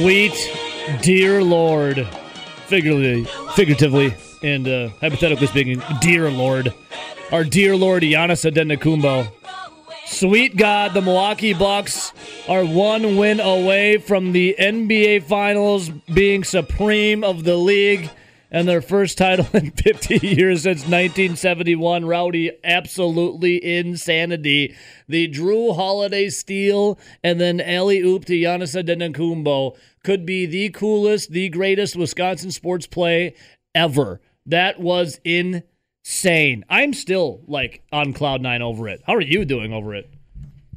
sweet dear Lord, figuratively, figuratively, and uh, hypothetically speaking, dear Lord, our dear Lord Giannis Antetokounmpo. Sweet God, the Milwaukee Bucks are one win away from the NBA Finals, being supreme of the league and their first title in 50 years since 1971. Rowdy, absolutely insanity. The Jrue Holiday steal and then alley oop to Giannis Antetokounmpo could be the coolest, the greatest Wisconsin sports play ever. That was insane. I'm still like on cloud nine over it. How are you doing over it?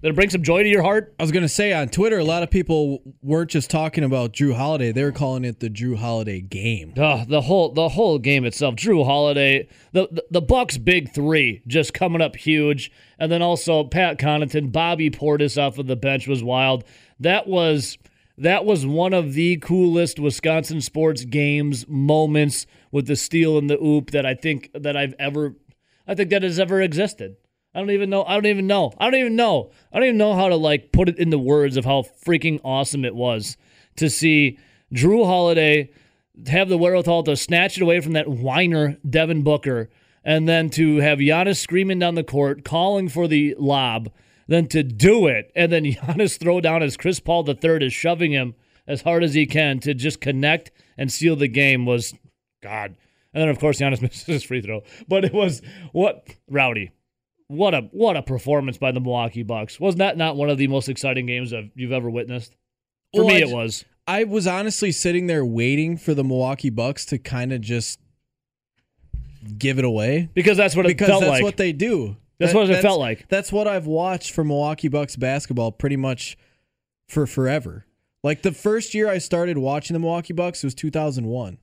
It bring some joy to your heart? I was gonna say on Twitter, a lot of people weren't just talking about Jrue Holiday; they were calling it the Jrue Holiday game. The whole the whole game itself. Jrue Holiday, the, the the Bucks' big three, just coming up huge, and then also Pat Connaughton, Bobby Portis off of the bench was wild. That was that was one of the coolest Wisconsin sports games moments with the steal and the oop that I think that I've ever, I think that has ever existed. I don't even know. I don't even know. I don't even know. I don't even know how to like put it in the words of how freaking awesome it was to see Jrue Holiday have the wherewithal to snatch it away from that whiner Devin Booker, and then to have Giannis screaming down the court, calling for the lob, then to do it, and then Giannis throw down as Chris Paul III is shoving him as hard as he can to just connect and seal the game was God. And then of course Giannis misses his free throw. But it was what rowdy what a what a performance by the Milwaukee Bucks. Wasn't that not one of the most exciting games of you've ever witnessed? For Well, me, it was. I was honestly sitting there waiting for the Milwaukee Bucks to kind of just give it away Because that's what it because felt that's like. what they do. That's That- what it felt like. That's what I've watched for Milwaukee Bucks basketball pretty much for forever. Like the first year I started watching the Milwaukee Bucks was 2001.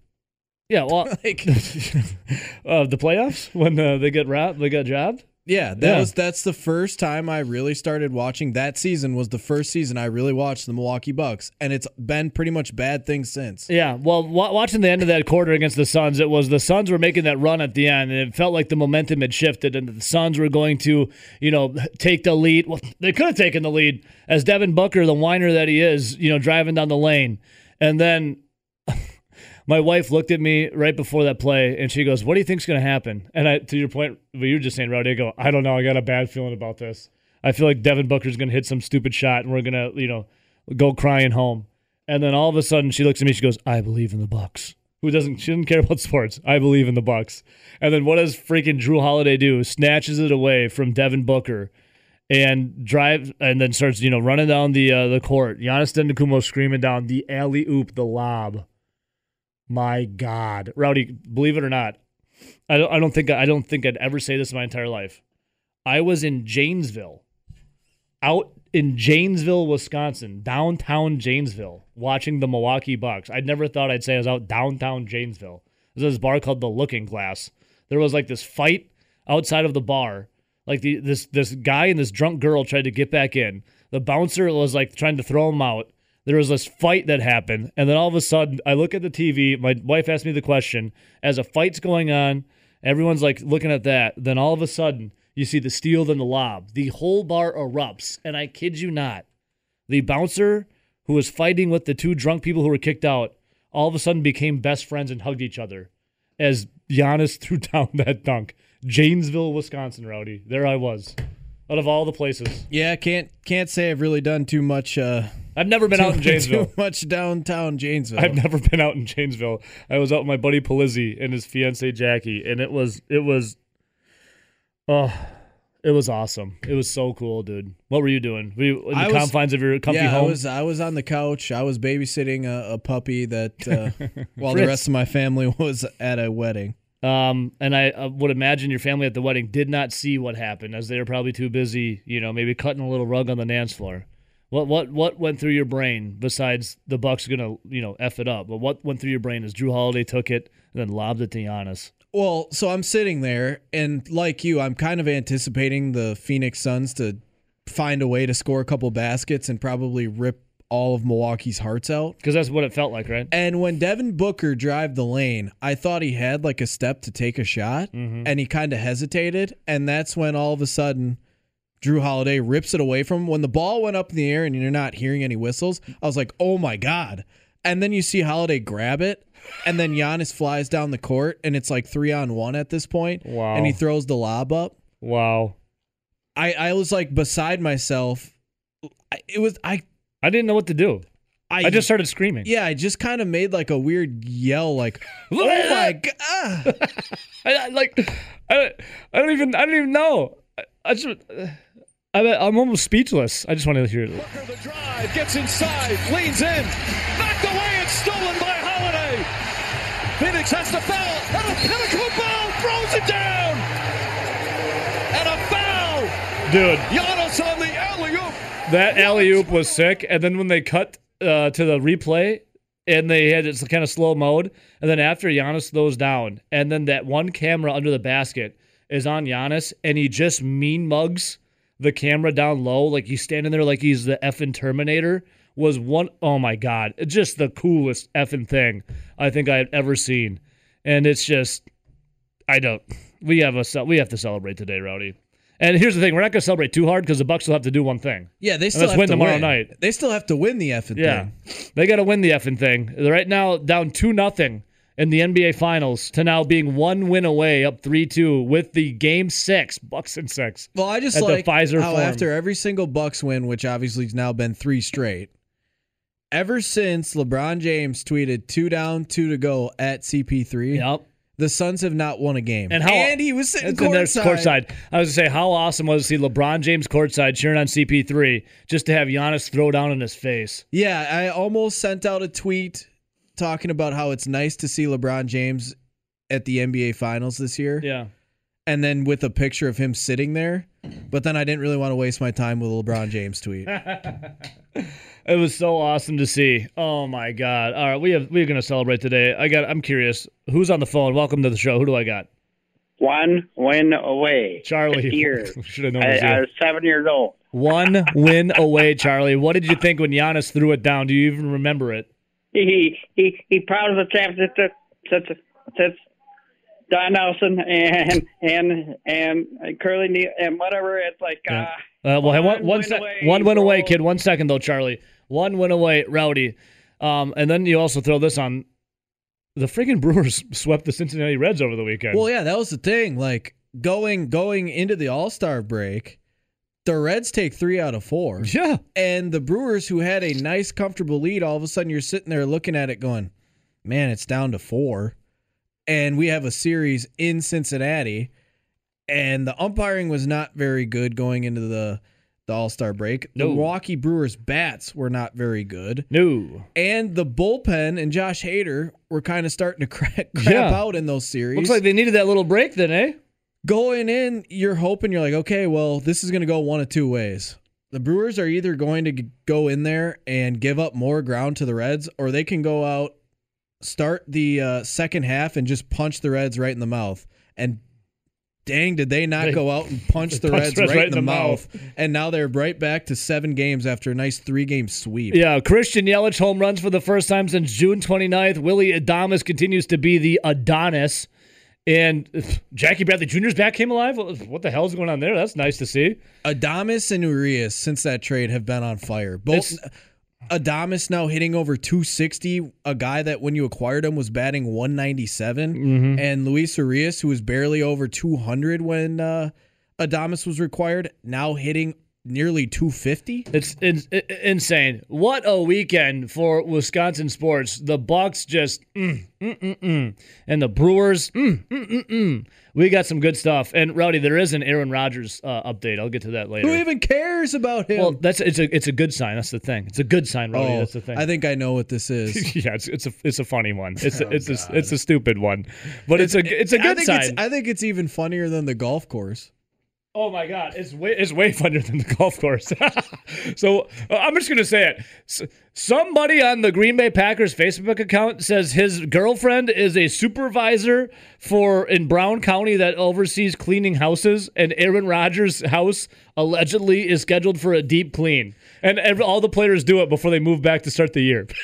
yeah, well, Like uh, the playoffs when uh, they get wrapped, they got jabbed. Yeah, that Yeah. was that's the first time I really started watching. That season was the first season I really watched the Milwaukee Bucks, and it's been pretty much bad things since. Yeah, well, wa- watching the end of that quarter against the Suns, it was the Suns were making that run at the end, and it felt like the momentum had shifted, and the Suns were going to, you know, take the lead. Well, they could have taken the lead as Devin Booker, the whiner that he is, you know, driving down the lane, and then my wife looked at me right before that play, and she goes, "What do you think's going to happen?" And I, to your point, what you were just saying, Rowdy, I go, "I don't know. I got a bad feeling about this. I feel like Devin Booker's going to hit some stupid shot, and we're going to, you know, go crying home." And then all of a sudden, she looks at me. She goes, "I believe in the Bucks." Who doesn't? She doesn't care about sports. I believe in the Bucks. And then what does freaking Jrue Holiday do? Snatches it away from Devin Booker and drives, and then starts, you know, running down the uh, the court. Giannis Antetokounmpo screaming down the alley oop, the lob. My God, Rowdy, believe it or not, I don't, I don't think I don't think I'd ever say this in my entire life. I was in Janesville, out in Janesville, Wisconsin, downtown Janesville, watching the Milwaukee Bucks. I'd never thought I'd say I was out downtown Janesville. There's this bar called the Looking Glass. There was like this fight outside of the bar. Like the this this guy and this drunk girl tried to get back in. The bouncer was like trying to throw him out. There was this fight that happened, and then all of a sudden, I look at the TV. My wife asked me the question as a fight's going on. Everyone's like looking at that. Then all of a sudden, you see the steal, then the lob. The whole bar erupts, and I kid you not, the bouncer who was fighting with the two drunk people who were kicked out all of a sudden became best friends and hugged each other as Giannis threw down that dunk. Janesville, Wisconsin, Rowdy. There I was, out of all the places. Yeah, can't can't say I've really done too much. Uh, I've never been out in Janesville. too much downtown Janesville. I've never been out in Janesville. I was out with my buddy Palizzi and his fiancee Jackie, and it was it was, oh, it was awesome. It was so cool, dude. What were you doing? Were you in the was- confines of your comfy yeah, home? I was I was on the couch. I was babysitting a, a puppy that uh, while the rest of my family was at a wedding. Um, and I uh, would imagine your family at the wedding did not see what happened, as they were probably too busy, you know, maybe cutting a little rug on the dance floor. What what what went through your brain besides the Bucks gonna you know f it up? But what went through your brain is Jrue Holiday took it and then lobbed it to Giannis? Well, so I'm sitting there, and like you, I'm kind of anticipating the Phoenix Suns to find a way to score a couple baskets and probably rip all of Milwaukee's hearts out. Because that's what it felt like, right? And when Devin Booker drive the lane, I thought he had like a step to take a shot, Mm-hmm. and he kind of hesitated, and that's when all of a sudden Jrue Holiday rips it away from him. When the ball went up in the air and you're not hearing any whistles, I was like, oh my God. And then you see Holiday grab it, and then Giannis flies down the court, and it's like three on one at this point. Wow. And he throws the lob up. Wow. I, I was like beside myself. I, it was I I didn't know what to do. I, I just started screaming. yeah I just kind of made like a weird yell like oh my ah! god I, I like I, don't- I don't even I don't even know. I, I just I, I'm almost speechless. I just want to hear it. Booker the drive, gets inside, leans in, knocked away and stolen by Holiday. Phoenix has to foul, and a pinnacle ball throws it down. And a foul. Dude, Giannis on the alley-oop. that alley oop was sick. And then when they cut uh, to the replay and they had it's kind of slow mode, and then after Giannis throws down, and then that one camera under the basket is on Giannis, and he just mean mugs the camera down low, like he's standing there like he's the effing Terminator. Was one oh my god, just the coolest effing thing I think I've ever seen, and it's just I don't. We have a we have to celebrate today, Rowdy. And here's the thing: we're not going to celebrate too hard because the Bucks will have to do one thing. yeah they still have win to tomorrow win. night. they still have to win the effing Yeah, thing they got to win the effing thing. Right now, down two nothing in the NBA Finals to now being one win away, up three two with the Game Six Bucks and six. well I just like Fiserv how Forum. after every single Bucks win which obviously has now been three straight ever since LeBron James tweeted two down two to go at CP3 Yep. the Suns have not won a game And how- and he was sitting And then there's courtside. courtside. I was gonna say how awesome was to see LeBron James courtside cheering on CP3 just to have Giannis throw down in his face. Yeah, I almost sent out a tweet talking about how it's nice to see LeBron James at the NBA Finals this year, Yeah. and then with a picture of him sitting there. But then I didn't really want to waste my time with a LeBron James tweet. It was so awesome to see. Oh my god! All right, we have we're gonna celebrate today. I got. I'm curious. Who's on the phone? Welcome to the show. Who do I got? one win away. Charlie. 50 years. Should have known. I, it was. I was seven years old. One win away, Charlie. What did you think when Giannis threw it down? Do you even remember it? He he he proud of the championship since since Don Nelson and and and Curly Neal and whatever. It's like Yeah. uh, Uh, well, hey, one, One one, win sec- away, one win away, kid. One second though, Charlie. One went away, Rowdy. Um, and then you also throw this on. The freaking Brewers swept the Cincinnati Reds over the weekend. well, yeah, that was the thing. Like going going into the All Star break, the Reds take three out of four, yeah, and the Brewers, who had a nice, comfortable lead, all of a sudden you're sitting there looking at it, going, "Man, it's down to four. and we have a series in Cincinnati, and the umpiring was not very good going into the the All Star break. The No. Milwaukee Brewers bats were not very good, no. and the bullpen and Josh Hader were kind of starting to crack, crap Yeah. out in those series. Looks like they needed that little break then, eh? Going in, you're hoping you're like, okay, well, this is going to go one of two ways. The Brewers are either going to go in there and give up more ground to the Reds, or they can go out, start the uh, second half, and just punch the Reds right in the mouth. And dang, did they not They- go out and punch the punched Reds right, in the, mouth. And now they're right back to seven games after a nice three game sweep. Yeah, Christian Yelich home runs for the first time since June 29th. Willy Adames continues to be the Adonis. And Jackie Bradley Jr.'s back came alive. What the hell's going on there? That's nice to see. Adames and Urias since that trade have been on fire. Both It's- Adames now hitting over 260, a guy that when you acquired him was batting 197, Mm-hmm. and Luis Urias, who was barely over 200 when uh, Adames was required, now hitting nearly 250. It's, it's i- insane. What a weekend for Wisconsin sports. The Bucks just mm, mm, mm, mm. and the Brewers. Mm, mm. We got some good stuff. And Rowdy, there is an Aaron Rodgers uh, update. I'll get to that later. Who even cares about him? well, that's it's a it's a good sign. That's the thing. It's a good sign, Rowdy. oh, that's the thing. I think I know what this is. yeah, it's, it's a it's a funny one. It's a, it's a it's a stupid one, but it's, a it's a I good think sign. It's, I think it's even funnier than the golf course. Oh my god, it's way it's way funnier than the golf course. so uh, I'm just gonna say it. S- somebody on the Green Bay Packers Facebook account says his girlfriend is a supervisor for in Brown County that oversees cleaning houses, and Aaron Rodgers' house allegedly is scheduled for a deep clean, and every, all the players do it before they move back to start the year.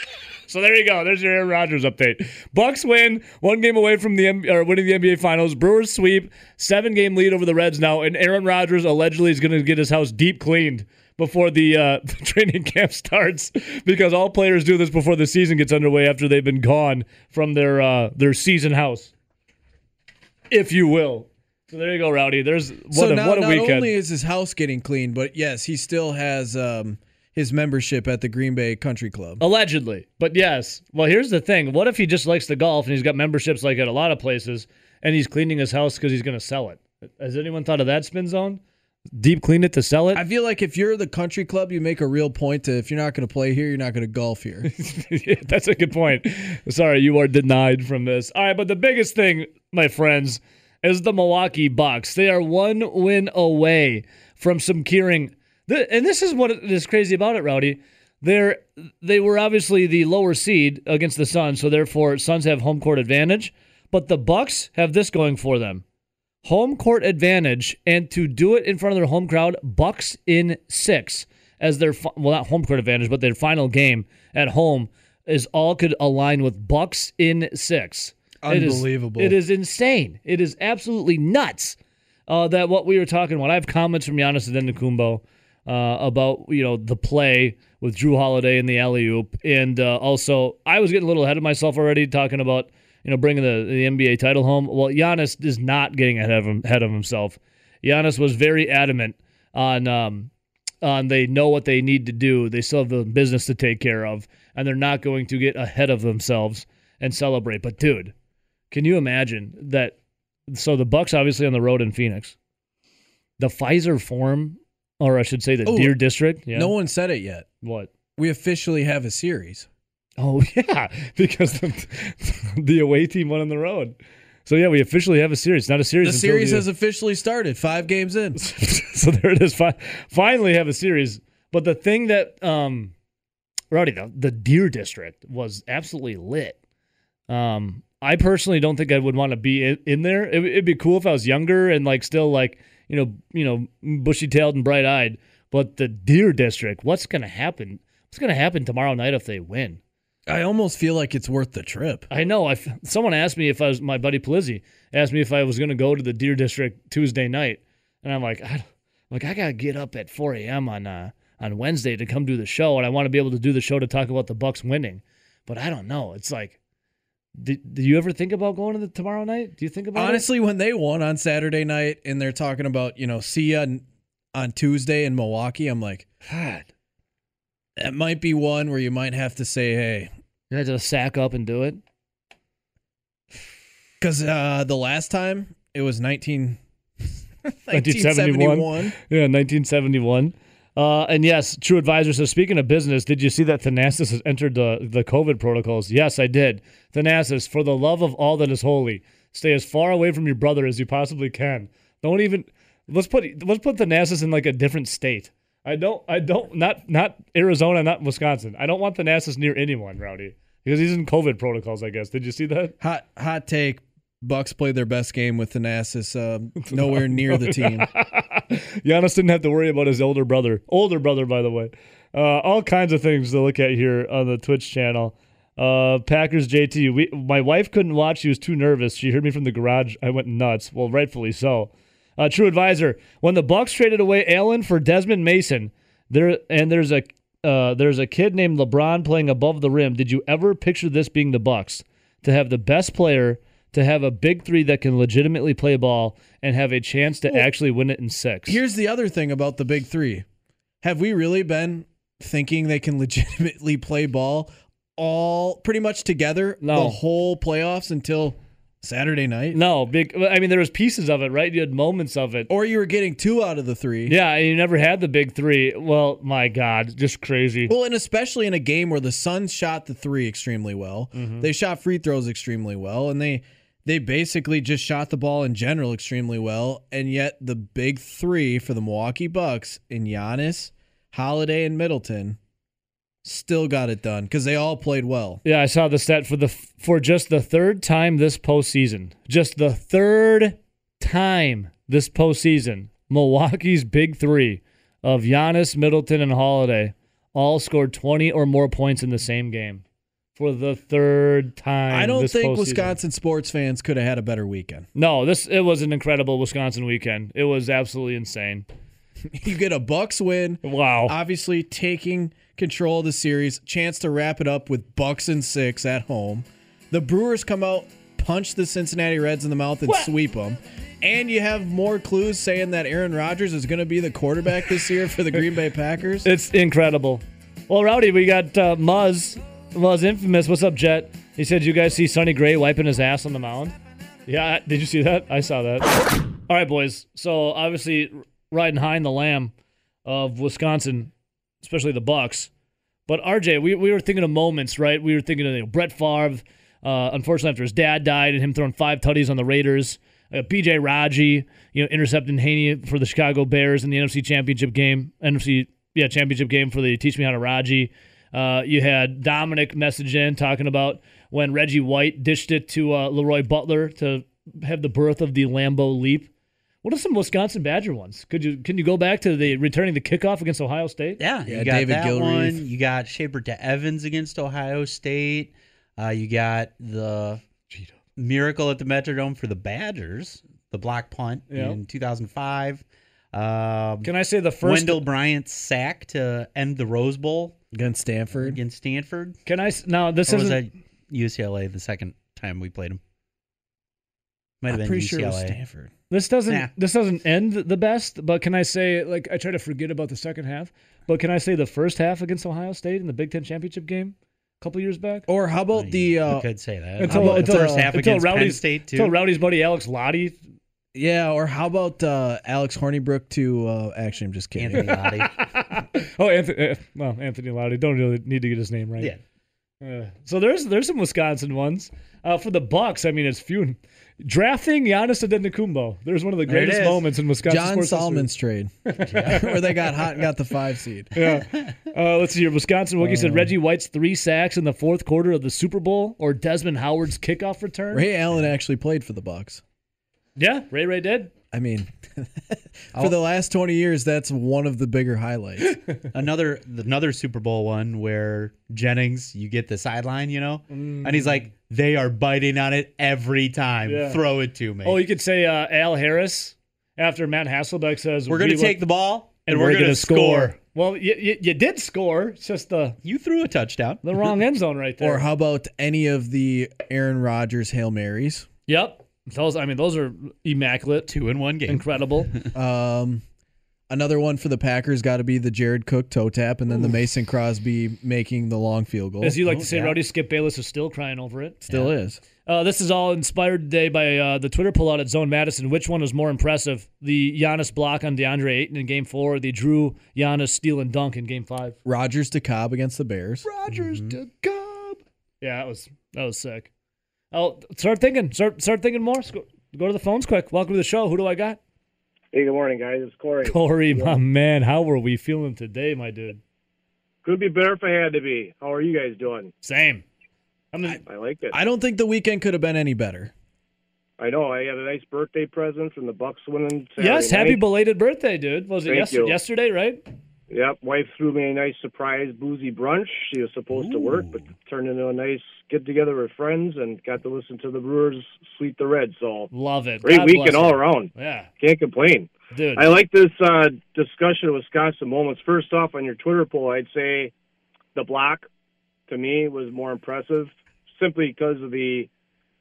So there you go. There's your Aaron Rodgers update. Bucks win, one game away from the or winning the NBA Finals. Brewers sweep, seven game lead over the Reds now, and Aaron Rodgers allegedly is going to get his house deep cleaned before the uh, training camp starts because all players do this before the season gets underway after they've been gone from their uh, their season house, if you will. So there you go, Rowdy. There's what so a, now, what a not weekend. only is his house getting clean, but yes, he still has um, his membership at the Green Bay Country Club. Allegedly. But yes. Well, here's the thing. What if he just likes the golf and he's got memberships like at a lot of places and he's cleaning his house because he's going to sell it? Has anyone thought of that spin zone? Deep clean it to sell it? I feel like if you're the country club, you make a real point to if you're not going to play here, you're not going to golf here. Yeah, That's a good point. Sorry, you are denied from this. All right, but the biggest thing, my friends, is the Milwaukee Bucks. They are one win away from securing. The, and this is what is crazy about it, Rowdy. They're they were obviously the lower seed against the Suns, so therefore Suns have home court advantage. But the Bucks have this going for them: home court advantage, and to do it in front of their home crowd, Bucks in six as their well not home court advantage, but their final game at home is all could align with Bucks in six. It is- Unbelievable. it is insane. It is absolutely nuts. Uh, that what we were talking about. I have comments from Giannis Antetokounmpo uh, about you know the play with Jrue Holiday and the alley oop, and uh, also I was getting a little ahead of myself already talking about you know bringing the, the NBA title home. Well, Giannis is not getting ahead of him, ahead of himself. Giannis was very adamant on um, on they know what they need to do. They still have the business to take care of, and they're not going to get ahead of themselves and celebrate. But dude, can you imagine that? So the Bucks obviously on the road in Phoenix. The Fiserv Forum, or I should say the Oh, Deer District. Yeah. No one said it yet. What? We officially have a series. Oh yeah, because the, the away team won on the road. So yeah, we officially have a series. Not a series. The until series has officially started. Five games in. so there it is. Fi- finally have a series. But the thing that um, Rowdy, the, the Deer District was absolutely lit. Um, I personally don't think I would want to be in, in there. It, it'd be cool if I was younger and like still like you know you know bushy tailed and bright eyed. But the Deer District, what's gonna happen? What's gonna happen tomorrow night if they win? I almost feel like it's worth the trip. I know. I someone asked me if I was my buddy Pelizzi asked me if I was going to go to the Deer District Tuesday night, and I'm like, I, I'm like I gotta get up at 4 a.m. on uh, on Wednesday to come do the show, and I want to be able to do the show to talk about the Bucks winning, but I don't know. It's like, did, did you ever think about going to the tomorrow night? Do you think about Honestly, when they won on Saturday night and they're talking about, you know, see ya n- on Tuesday in Milwaukee, I'm like. God, that might be one where you might have to say, hey, you had to sack up and do it. because uh, the last time it was 19, 1971. 1971. Yeah, 1971. Uh, and yes, True Advisor says, speaking of business, did you see that Thanasis has entered the, the COVID protocols? Yes, I did. Thanasis, for the love of all that is holy, stay as far away from your brother as you possibly can. Don't even let's put let's put Thanasis in like a different state. I don't I don't not not Arizona, not Wisconsin. I don't want Thanasis near anyone, Rowdy. Because he's in COVID protocols, I guess. Did you see that? Hot hot take. Bucks played their best game with Thanasis uh, nowhere near the team. Giannis didn't have to worry about his older brother. Older brother, by the way. Uh, all kinds of things to look at here on the Twitch channel. Uh, Packers JT. We, my wife couldn't watch. She was too nervous. She heard me from the garage. I went nuts. Well, rightfully so. Uh, True advisor. When the Bucks traded away Allen for Desmond Mason, there and there's a uh, there's a kid named LeBron playing above the rim. Did you ever picture this being the Bucks to have the best player? To have a big three that can legitimately play ball and have a chance to actually win it in six. Here's the other thing about the big three. Have we really been thinking they can legitimately play ball all pretty much together No. the whole playoffs until Saturday night? No, big. I mean, there was pieces of it, right? You had moments of it. Or you were getting two out of the three. Yeah, and you never had the big three. Well, my God, just crazy. Well, and especially in a game where the Suns shot the three extremely well, Mm-hmm. they shot free throws extremely well, and they they basically just shot the ball in general extremely well. And yet, the big three for the Milwaukee Bucks in Giannis, Holiday, and Middleton still got it done because they all played well. Yeah, I saw the stat for the for just the third time this postseason. Just the third time this postseason, Milwaukee's big three of Giannis, Middleton, and Holiday all scored twenty or more points in the same game. For the third time. I don't think postseason. Wisconsin sports fans could have had a better weekend. No, this it was an incredible Wisconsin weekend. It was absolutely insane. You get a Bucks win, Wow. obviously taking control of the series, chance to wrap it up with Bucks and six at home. The Brewers come out, punch the Cincinnati Reds in the mouth, and What? sweep them. And you have more clues saying that Aaron Rodgers is going to be the quarterback this year for the Green Bay Packers. It's incredible. Well, Rowdy, we got uh, Muzz. Muzz Infamous. What's up, Jet? He said, You guys see Sonny Gray wiping his ass on the mound? Yeah, did you see that? I saw that. All right, boys. So, obviously, riding high in the lamb of Wisconsin, especially the Bucks. But, RJ, we, we were thinking of moments, right? We were thinking of you know, Brett Favre, uh, unfortunately, after his dad died, and him throwing five tutties on the Raiders. Uh, BJ Raji, you know, intercepting Hanie for the Chicago Bears in the NFC Championship game. NFC, yeah, championship game for the Teach Me How to Raji. Uh, you had Dominic message in talking about when Reggie White dished it to uh, Leroy Butler to have the birth of the Lambeau leap. What are some Wisconsin Badger ones? Could you can you go back to the returning the kickoff against Ohio State? Yeah, Yeah, you got David that Gilreath. one. You got Schabert to Evans against Ohio State. Uh, you got the miracle at the Metrodome for the Badgers, the block punt Yeah. in 2005. Um, Can I say the first? Wendell Bryant sack to end the Rose Bowl Against Stanford. against Stanford. Can I s- now? This Or was isn't. that UCLA the second time we played them? Might have I'm been pretty UCLA. sure it was Stanford. This doesn't Nah. this doesn't end the best, but can I say like I try to forget about the second half, but can I say the first half against Ohio State in the Big Ten championship game a couple years back? Or how about You the uh, could say that. Until- How about until- the first half until against Penn Rowdy's- State too. Until Rowdy's buddy Alex Lotti. Yeah, or how about uh, Alex Hornibrook to uh, actually I'm just kidding. Anthony Lotti. oh, Anthony. Uh, well, Anthony Lotti. Don't really need to get his name right. Yeah. Uh, so there's there's some Wisconsin ones uh, for the Bucks. I mean, it's few. Drafting Giannis Antetokounmpo. There's one of the greatest moments in Wisconsin John sports history. Salmons trade, where they got hot and got the five seed. Yeah. Uh, let's see here. Wisconsin Wookie said Reggie White's three sacks in the fourth quarter of the Super Bowl or Desmond Howard's kickoff return. Ray Allen actually played for the Bucks. Yeah, Ray Ray did. I mean, for the last 20 years, that's one of the bigger highlights. another another Super Bowl one where Jennings, you get the sideline, you know, and he's like, they are biting on it every time. Yeah. Throw it to me. Oh, you could say uh, Al Harris after Matt Hasselbeck says, we're gonna "We take the ball and, we're, gonna, score. Well, you, you, you did score. It's just the, You threw a touchdown. the wrong end zone right there. or how about any of the Aaron Rodgers Hail Marys? Yep. Those, I mean, those are immaculate, Two in one game. incredible. Um, another one for the Packers got to be the Jared Cook toe tap, and then the Mason Crosby making the long field goal. As you like Oh, to say, yeah. Rowdy Skip Bayless is still crying over it. Still is. Uh, this is all inspired today by uh, the Twitter pullout at Zone Madison. Which one was more impressive? The Giannis block on DeAndre Ayton in Game Four, or the Jrue Giannis steal and dunk in Game Five? Rodgers to Cobb against the Bears. Rodgers to Cobb. Yeah, that was that was sick. Oh, start thinking. Start start thinking more. Go, go to the phones quick. Welcome to the show. Who do I got? Hey, good morning, guys. It's Corey. Corey, my man. How were we feeling today, my dude? Could be better if I had to be. How are you guys doing? Same. I'm the, I like it. I don't think the weekend could have been any better. I know. I had a nice birthday present from the Bucks winning. Saturday yes, happy night. belated birthday, dude. Was it Thank yes, you. yesterday, right? Yep. Wife threw me a nice surprise boozy brunch. She was supposed to work, but turned into a nice get together with friends and got to listen to the Brewers sweep the Reds. So Love it. great God weekend all around. Yeah, Can't complain. dude. I like this uh, discussion of Wisconsin moments. First off, on your Twitter poll, I'd say the block to me was more impressive, simply because of the.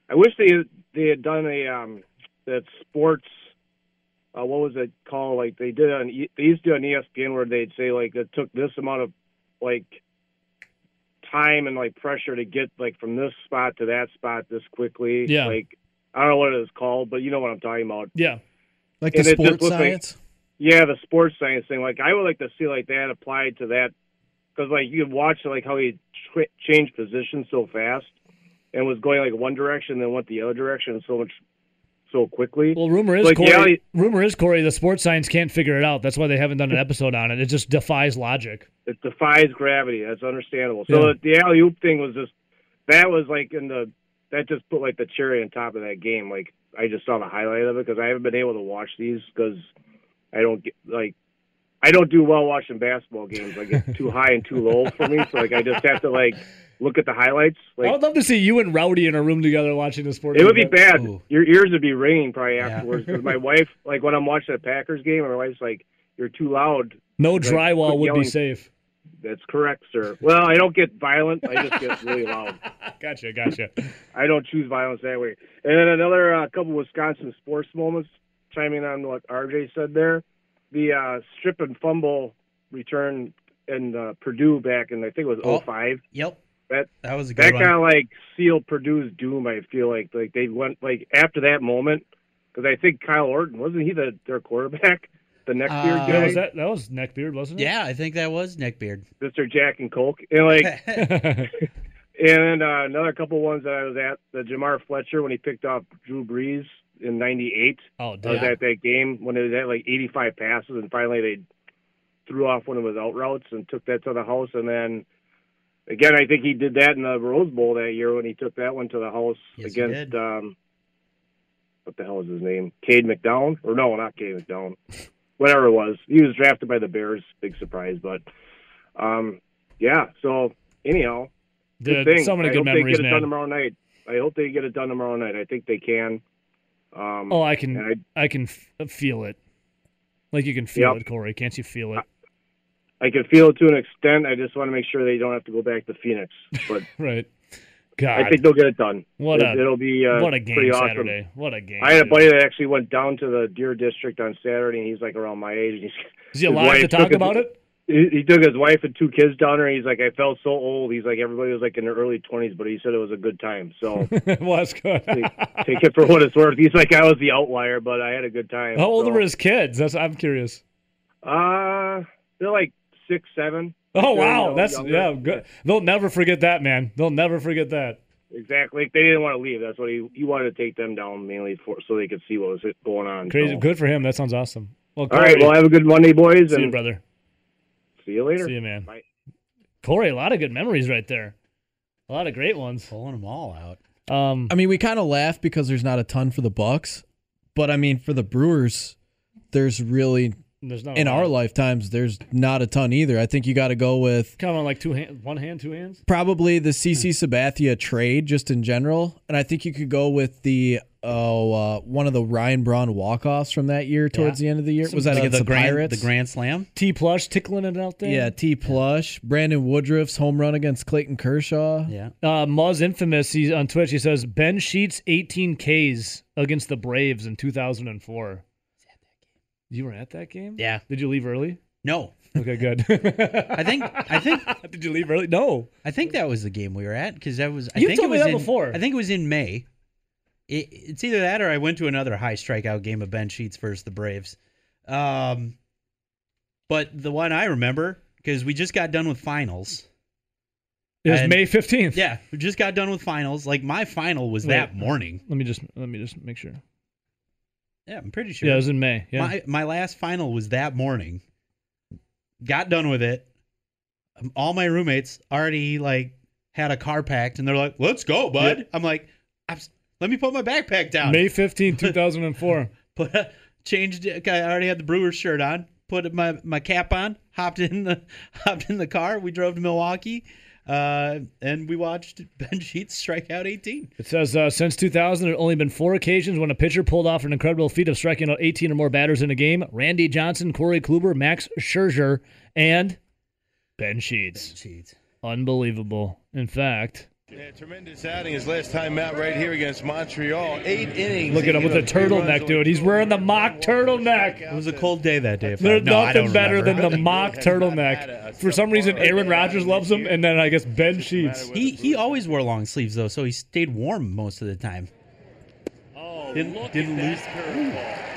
I wish they they had done a um, that sports. Uh, what was it called? Like they did on E- they used to do on ESPN where they'd say like it took this amount of like time and like pressure to get like from this spot to that spot this quickly. Yeah. Like I don't know what it was called, but you know what I'm talking about. yeah, Like the And it just sports looked like- science. Yeah, the sports science thing. Like I would like to see like that applied to that because like you could watch like how he tr- changed position so fast and was going like one direction then went the other direction so much so quickly. Well, rumor is Like, Corey. yeah, he- rumor is Corey. The sports science can't figure it out. That's why they haven't done an episode on it. It just defies logic. it defies gravity. That's understandable. So Yeah. the alley oop thing was just that was like in the that just put like the cherry on top of that game. Like I just saw the highlight of it because I haven't been able to watch these because I don't get like I I don't do well watching basketball games. Like it's too high and too low for me. So like I just have to like look at the highlights. I would love to see you and Rowdy in a room together watching the sport. it would be bad. Ooh. Your ears would be ringing probably afterwards. Because my wife, like when I'm watching a Packers game, my wife's like, "You're too loud." No Like, drywall quit would be safe. That's correct, sir. Well, I don't get violent. I just get really loud. Gotcha, gotcha. I don't choose violence that way. And then another uh, couple Wisconsin sports moments, chiming on what RJ said there. The uh, strip and fumble return in uh, Purdue back in I think it was Oh. 05. Yep. That- that was a good That kind of like sealed Purdue's doom. I feel like like they went like after that moment because I think Kyle Orton wasn't he the their quarterback, the next year Uh, Yeah, guy, was that that was neckbeard, wasn't it? yeah, I think that was neckbeard. Mr. Jack and Coke, and like And then uh, another couple ones that I was at, the Jamar Fletcher when he picked off Drew Brees in '98. oh, I was at that game when it was at like 85 passes, and finally they threw off one of his out routes and took that to the house. And then again, I think he did that in the Rose Bowl that year when he took that one to the house Yes, against um, what the hell is his name? Cade McNown or no, not Cade McNown, whatever it was. He was drafted by the Bears. Big surprise, but um, yeah. So anyhow, Dude, good thing. so many I good hope memories, they get it done tomorrow night. I hope they get it done tomorrow night. I think they can. Um, Oh, I can, and I, can f- feel it. Like you can feel Yep. it, Corey. Can't you feel it? I, I can feel it to an extent. I just want to make sure they don't have to go back to Phoenix. But Right. I think they'll get it done. what it, a it'll be uh, what a game pretty awesome. Saturday. What a game. I had a buddy that actually went down to the Deer District on Saturday, and he's like around my age. And he's, Is he alive to talk took his- about it? He, he took his wife and two kids down there. And he's like, I felt so old. He's like, everybody was like in their early twenties, but he said it was a good time. So well, that's good. take it for what it's worth. He's like, I was the outlier, but I had a good time. How old so, were his kids? That's I'm curious. Uh, they're like six, seven. Oh wow, that's younger. yeah, good. They'll never forget that, man. They'll never forget that. Exactly. They didn't want to leave. That's what he he wanted to take them down mainly for so they could see what was going on. Crazy, So- good for him. That sounds awesome. Well, All right. Well, have a good Monday, boys, see you, brother. See you later. See you, man. Bye. Corey, a lot of good memories right there. A lot of great ones. Pulling them all out. Um, I mean, we kind of laugh because there's not a ton for the Bucks, but I mean, for the Brewers, there's really there's not in our lifetimes there's not a ton either. I think you got to go with Kind of like two hand, one hand, two hands. probably the CC Sabathia trade just in general, and I think you could go with the oh uh, one of the Ryan Braun walk-offs from that year towards the end of the year. Was that the, against the, grand, Pirates? The Grand Slam. T plush tickling it out there. yeah, T Plush, Brandon Woodruff's home run against Clayton Kershaw. Yeah. Uh, Muzz Infamous, he's on Twitch. He says Ben Sheets 18 Ks against the Braves in 2004. You were at that game? Yeah. Did you leave early? No. Okay, good. I think I think Did you leave early? No. I think that was the game we were at because that was. I You've think told it me that in, before. I think it was in May. It, it's either that or I went to another high strikeout game of Ben Sheets versus the Braves. Um, but the one I remember because we just got done with finals. It was And- May 15th. Yeah, we just got done with finals. Like my final was that morning. Let me just let me just make sure. Yeah, I'm pretty sure. Yeah, it was in May. Yeah. My my last final was that morning. Got done with it. All my roommates already like had a car packed, and they're like, "Let's go, bud." I'm like, I'm, "Let me put my backpack down." May 15th, 2004. Put changed. it. I already had the Brewers shirt on. Put my my cap on. Hopped in the hopped in the car. We drove to Milwaukee, uh, and we watched Ben Sheets strike out 18. It says uh, since 2000, there have only been four occasions when a pitcher pulled off an incredible feat of striking out 18 or more batters in a game. Randy Johnson, Corey Kluber, Max Scherzer, and Ben Sheets. Sheets. Unbelievable. In fact, Yeah, tremendous outing his last time out right here against Montreal. Eight innings. look at him with the gave up three runs, turtleneck, dude. He's wearing the mock turtleneck. It was a cold day that day. There's no, I nothing don't better remember. than the mock turtleneck. For some reason, Aaron Rodgers loves him, and then I guess Ben Sheets. He he always wore long sleeves though, so he stayed warm most of the time. Oh, Didn't- look didn't at lose- that curveball.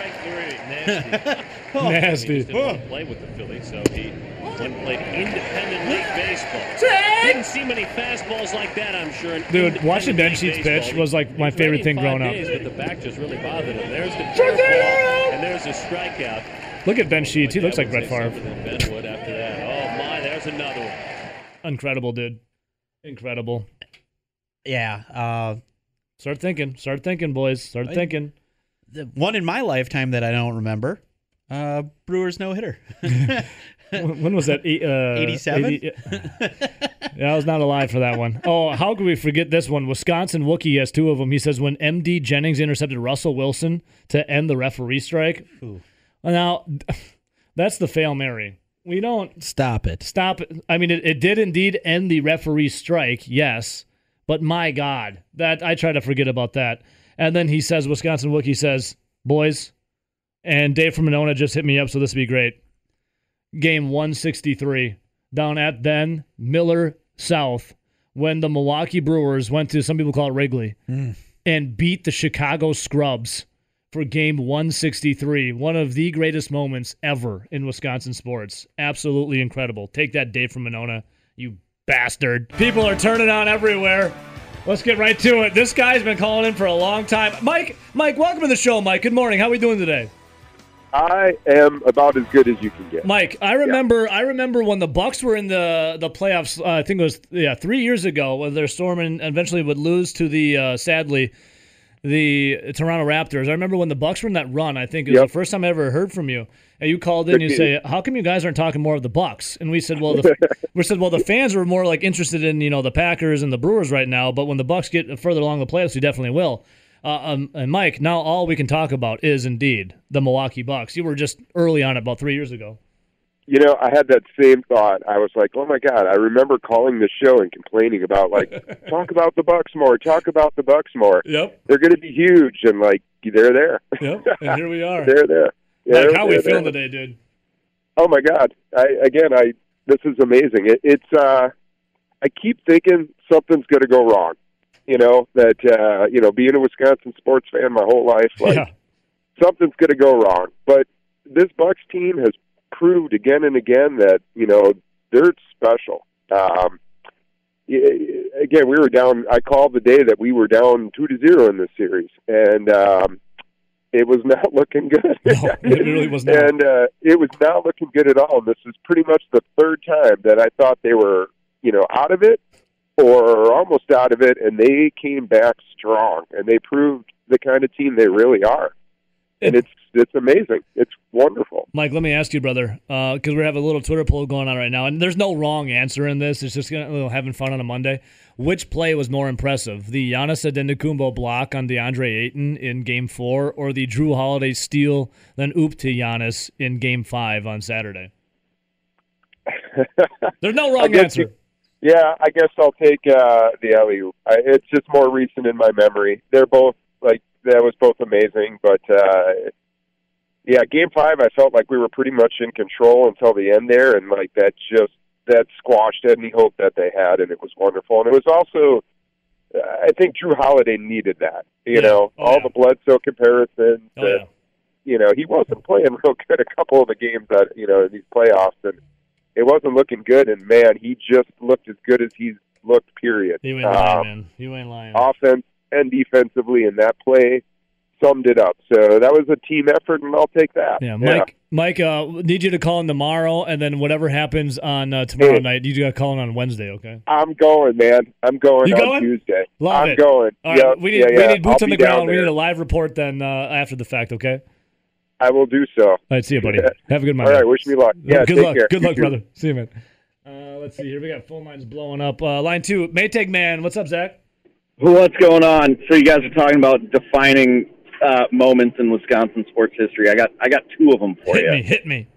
Strike three. Nasty. He Nasty. just didn't want to play with the Phillies, so he went and played independent league baseball. Didn't see many fastballs like that, I'm sure. in Dude, watching Ben Sheets pitch was, like, my favorite thing growing up. days, But the back just really bothered him. There's the curveball, and there's the strikeout. Look at Ben Sheets. He looks like would Brett say Favre. Ben would after that. Oh my, there's another one. Incredible, dude. Incredible. Yeah, uh, Start thinking. Start thinking, boys. Start I- thinking. The one in my lifetime that I don't remember. Uh, Brewers no hitter. When was that? Uh, 87? 80 yeah, I was not alive for that one. Oh, how could we forget this one? Wisconsin Wookie has two of them. He says when MD Jennings intercepted Russell Wilson to end the referee strike. Ooh. Now, that's the fail Mary. We don't Stop it. stop it. I mean, it, it did indeed end the referee strike, yes, but my God, that I try to forget about that. And then he says, Wisconsin Wookie says, boys, and Dave from Monona just hit me up, so this would be great. Game 163 down at then Miller South when the Milwaukee Brewers went to some people call it Wrigley mm. and beat the Chicago Scrubs for game 163. One of the greatest moments ever in Wisconsin sports. Absolutely incredible. Take that, Dave from Monona, you bastard. People are turning on everywhere. Let's get right to it. This guy's been calling in for a long time. Mike, Mike, welcome to the show, Mike. Good morning. How are we doing today? I am about as good as you can get. Mike, I remember I remember when the Bucks were in the the playoffs. Uh, I think it was yeah three years ago when they're storming eventually would lose to the uh, sadly the Toronto Raptors. I remember when the Bucks were in that run. I think it was Yep. the first time I ever heard from you. And you called in. and You say, "How come you guys aren't talking more of the Bucks?" And we said, "Well, the, we said, well, the fans are more like interested in you know the Packers and the Brewers right now. But when the Bucks get further along the playoffs, we definitely will." Uh, um, and Mike, now all we can talk about is indeed the Milwaukee Bucks. You were just early on about three years ago. You know, I had that same thought. I was like, "Oh my god!" I remember calling the show and complaining about like, talk about the Bucks more, talk about the Bucks more. Yep. They're going to be huge, and like they're there. Yep. And here we are. they're there. Mike, They're- how we there. today, dude? Oh my god! I again, I this is amazing. It, it's uh, I keep thinking something's going to go wrong. You know that uh, you know being a Wisconsin sports fan my whole life, like yeah. something's going to go wrong. But this Bucks team has proved again and again that you know they're special. Um, again, we were down. I called the day that we were down two to zero in this series, and um, it was not looking good. No, it really was not. and uh, it was not looking good at all. And this is pretty much the third time that I thought they were, you know, out of it or almost out of it, and they came back strong, and they proved the kind of team they really are. And it's it's amazing. It's wonderful. Mike, let me ask you, brother, because we have a little Twitter poll going on right now, and there's no wrong answer in this. It's just gonna, having fun on a Monday. Which play was more impressive, the Giannis Antetokounmpo block on DeAndre Ayton in Game Four, or the Jrue Holiday steal then oop to Giannis in Game Five on Saturday? There's no wrong answer. you- Yeah, I guess I'll take uh, the alley oop. It's just more recent in my memory. They're both like that was both amazing, but uh, yeah, game five, I felt like we were pretty much in control until the end there, and like that just that squashed any hope that they had, and it was wonderful. And it was also, uh, I think Jrue Holiday needed that. You Yeah. know, Oh, all yeah. the Bledsoe comparisons. Oh and, yeah. you know, he wasn't playing real good a couple of the games that you know in these playoffs, and it wasn't looking good. And man, he just looked as good as he's looked. Period. You ain't lying, Um, man. You ain't lying. offense and defensively, and that play summed it up. So that was a team effort, and I'll take that. Yeah, Mike. Mike, uh, need you to call in tomorrow, and then whatever happens on uh, tomorrow Hey. night, you got to call in on Wednesday. Okay. I'm going, man. I'm going You on going? Tuesday. Love I'm it. going. All right, Yep, we need yeah, we yeah. need boots I'll on the ground. We need a live report then uh, after the fact. Okay. I will do so. All right, see you, buddy. Have a good All All right. Wish me luck. Yeah. good luck. care. Good You luck, too. brother. See you, man. Uh, let's see here. We got phone lines blowing up. Uh, line two, Maytag man. What's up, Zach? What's going on? So you guys are talking about defining uh, moments in Wisconsin sports history. I got I got two of them for Hit you. me. Hit me.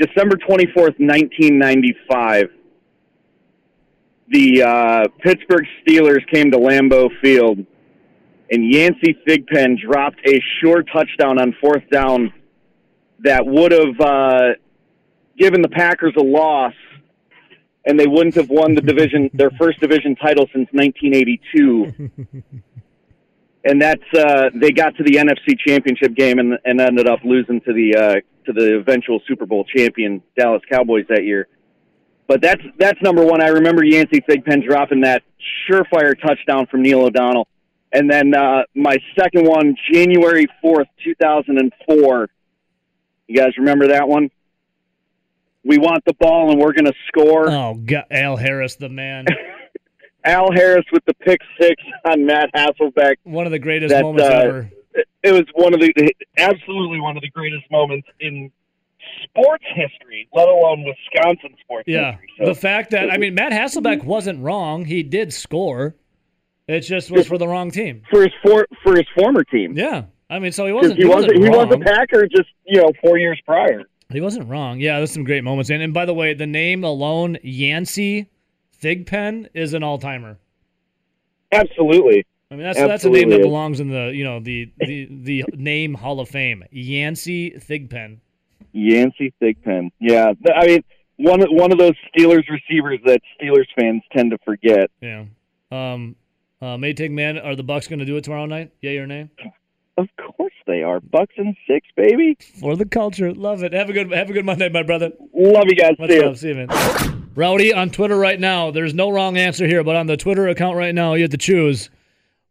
December twenty fourth, nineteen ninety five. The uh, Pittsburgh Steelers came to Lambeau Field, and Yancey Thigpen dropped a short touchdown on fourth down that would have uh, given the Packers a loss, and they wouldn't have won the division, their first division title since 1982. and that's uh, they got to the NFC Championship game and, and ended up losing to the uh, to the eventual Super Bowl champion Dallas Cowboys that year. But that's that's number one. I remember Yancey Thigpen dropping that surefire touchdown from Neil O'Donnell, and then uh, my second one, January fourth, two thousand and four. You guys remember that one? We want the ball and we're going to score. Oh, God, Al Harris, the man. Al Harris with the pick six on Matt Hasselbeck. One of the greatest That, moments uh, ever. it was one of the absolutely one of the greatest moments in sports history, let alone Wisconsin sports Yeah. history. So The fact that, I mean, Matt Hasselbeck wasn't wrong. He did score. It just was for the wrong team. for his for for his former team, Yeah. I mean, so he wasn't, he he was wasn't a, he was a Packer just you know four years prior. He wasn't wrong. Yeah, there's some great moments. And, and by the way, the name alone, Yancey Thigpen, is an all timer. Absolutely. I mean, that's that's a name that belongs in the you know the the the name Hall of Fame. Yancey Thigpen. Yancey Thigpen. Yeah, I mean one of- one of those Steelers receivers that Steelers fans tend to forget. Yeah. Um. Uh, Maytag man, are the Bucks going to do it tomorrow night? Yeah, your name Of course they are. Bucks and six, baby. for the culture. Love it. Have a good have a good Monday, my brother. Love you guys. Much See ya. love. See you, man. Rowdy on Twitter right now. There's no wrong answer here, but on the Twitter account right now, you have to choose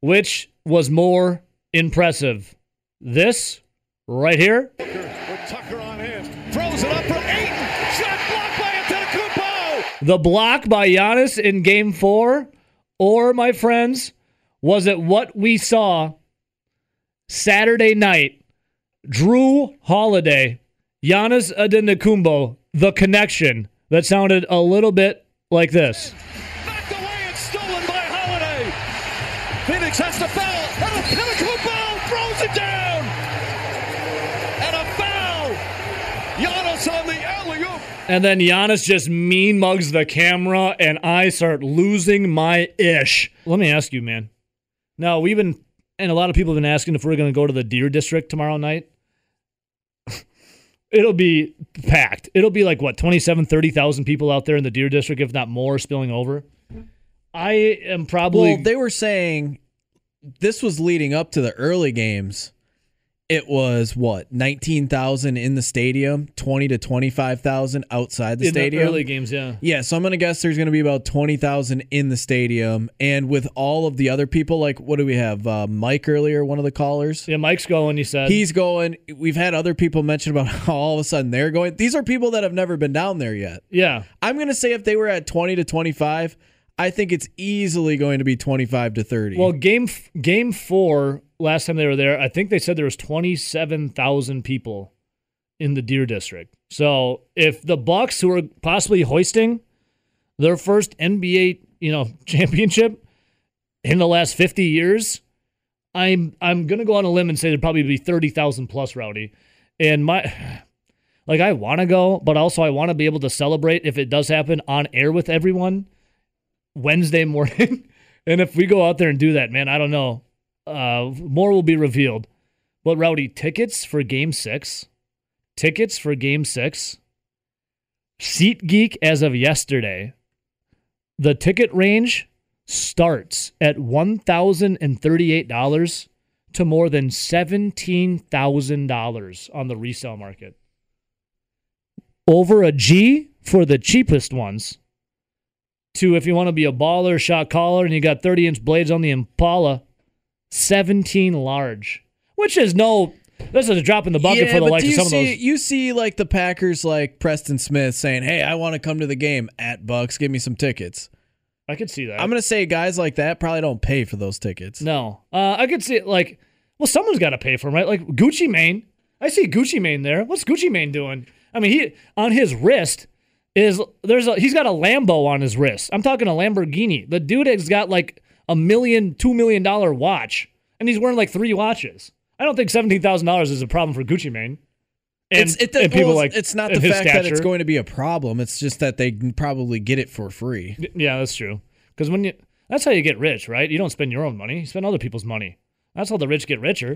which was more impressive. This right here, Tucker on him. Throws it up for Ayton. Shot blocked by Antetokounmpo. the block by Giannis in Game Four, or my friends, was it what we saw Saturday night? Jrue Holiday, Giannis Antetokounmpo, the connection that sounded a little bit like this. Knocked away and stolen by Holiday. Phoenix has to foul. And Antetokounmpo throws it down. And a foul. Giannis on the alley-oop. And then Giannis just mean mugs the camera, and I start losing my ish. Let me ask you, man. Now, we've been, and a lot of people have been asking if we're going to go to the Deer District tomorrow night. It'll be packed. It'll be like, what, 27, 30,000 people out there in the Deer District, if not more, spilling over. I am probably. Well, they were saying this was leading up to the early games. It was what nineteen thousand in the stadium, twenty to twenty five thousand outside the in stadium. the early games, yeah. Yeah, so I'm gonna guess there's gonna be about twenty thousand in the stadium, and with all of the other people, like what do we have? Uh, Mike earlier, one of the callers. Yeah, Mike's going, You said. He's going. We've had other people mention about how all of a sudden they're going. These are people that have never been down there yet. yeah. I'm gonna say if they were at twenty to twenty five, I think it's easily going to be twenty five to thirty. Well, game game four last time they were there, I think they said there was twenty seven thousand people in the Deer District. So if the Bucks, who are possibly hoisting their first NBA, you know, championship in the last fifty years, I'm I'm gonna go on a limb and say there'd probably be thirty thousand plus rowdy. And my like I want to go, but also I want to be able to celebrate if it does happen on air with everyone Wednesday morning. and if we go out there and do that, man, I don't know. Uh, more will be revealed. But Rowdy, tickets for game six, tickets for game six, SeatGeek as of yesterday, the ticket range starts at $1,038 to more than $17,000 on the resale market. Over a G for the cheapest ones to if you want to be a baller shot caller and you got 30 inch blades on the Impala, 17 large, which is no, this is a drop in the bucket yeah, for the likes of some see, of those. You see, like the Packers, like Preston Smith saying, "Hey, I want to come to the game at Bucks. Give me some tickets." I could see that. I'm gonna say guys like that probably don't pay for those tickets. no, uh, I could see it like, well, someone's got to pay for them, right? Like Gucci Mane. I see Gucci Mane there. What's Gucci Mane doing? I mean, he on his wrist is there's a he's got a Lambo on his wrist. I'm talking a Lamborghini. The dude has got like a million, two million dollar watch, and he's wearing like three watches. I don't think seventeen thousand dollars is a problem for Gucci Mane. And, it's it, and people well, like it's not the fact that it's going to be a problem. It's just that they can probably get it for free. Yeah, that's true. Because when you that's how you get rich, right? You don't spend your own money; you spend other people's money. That's how the rich get richer.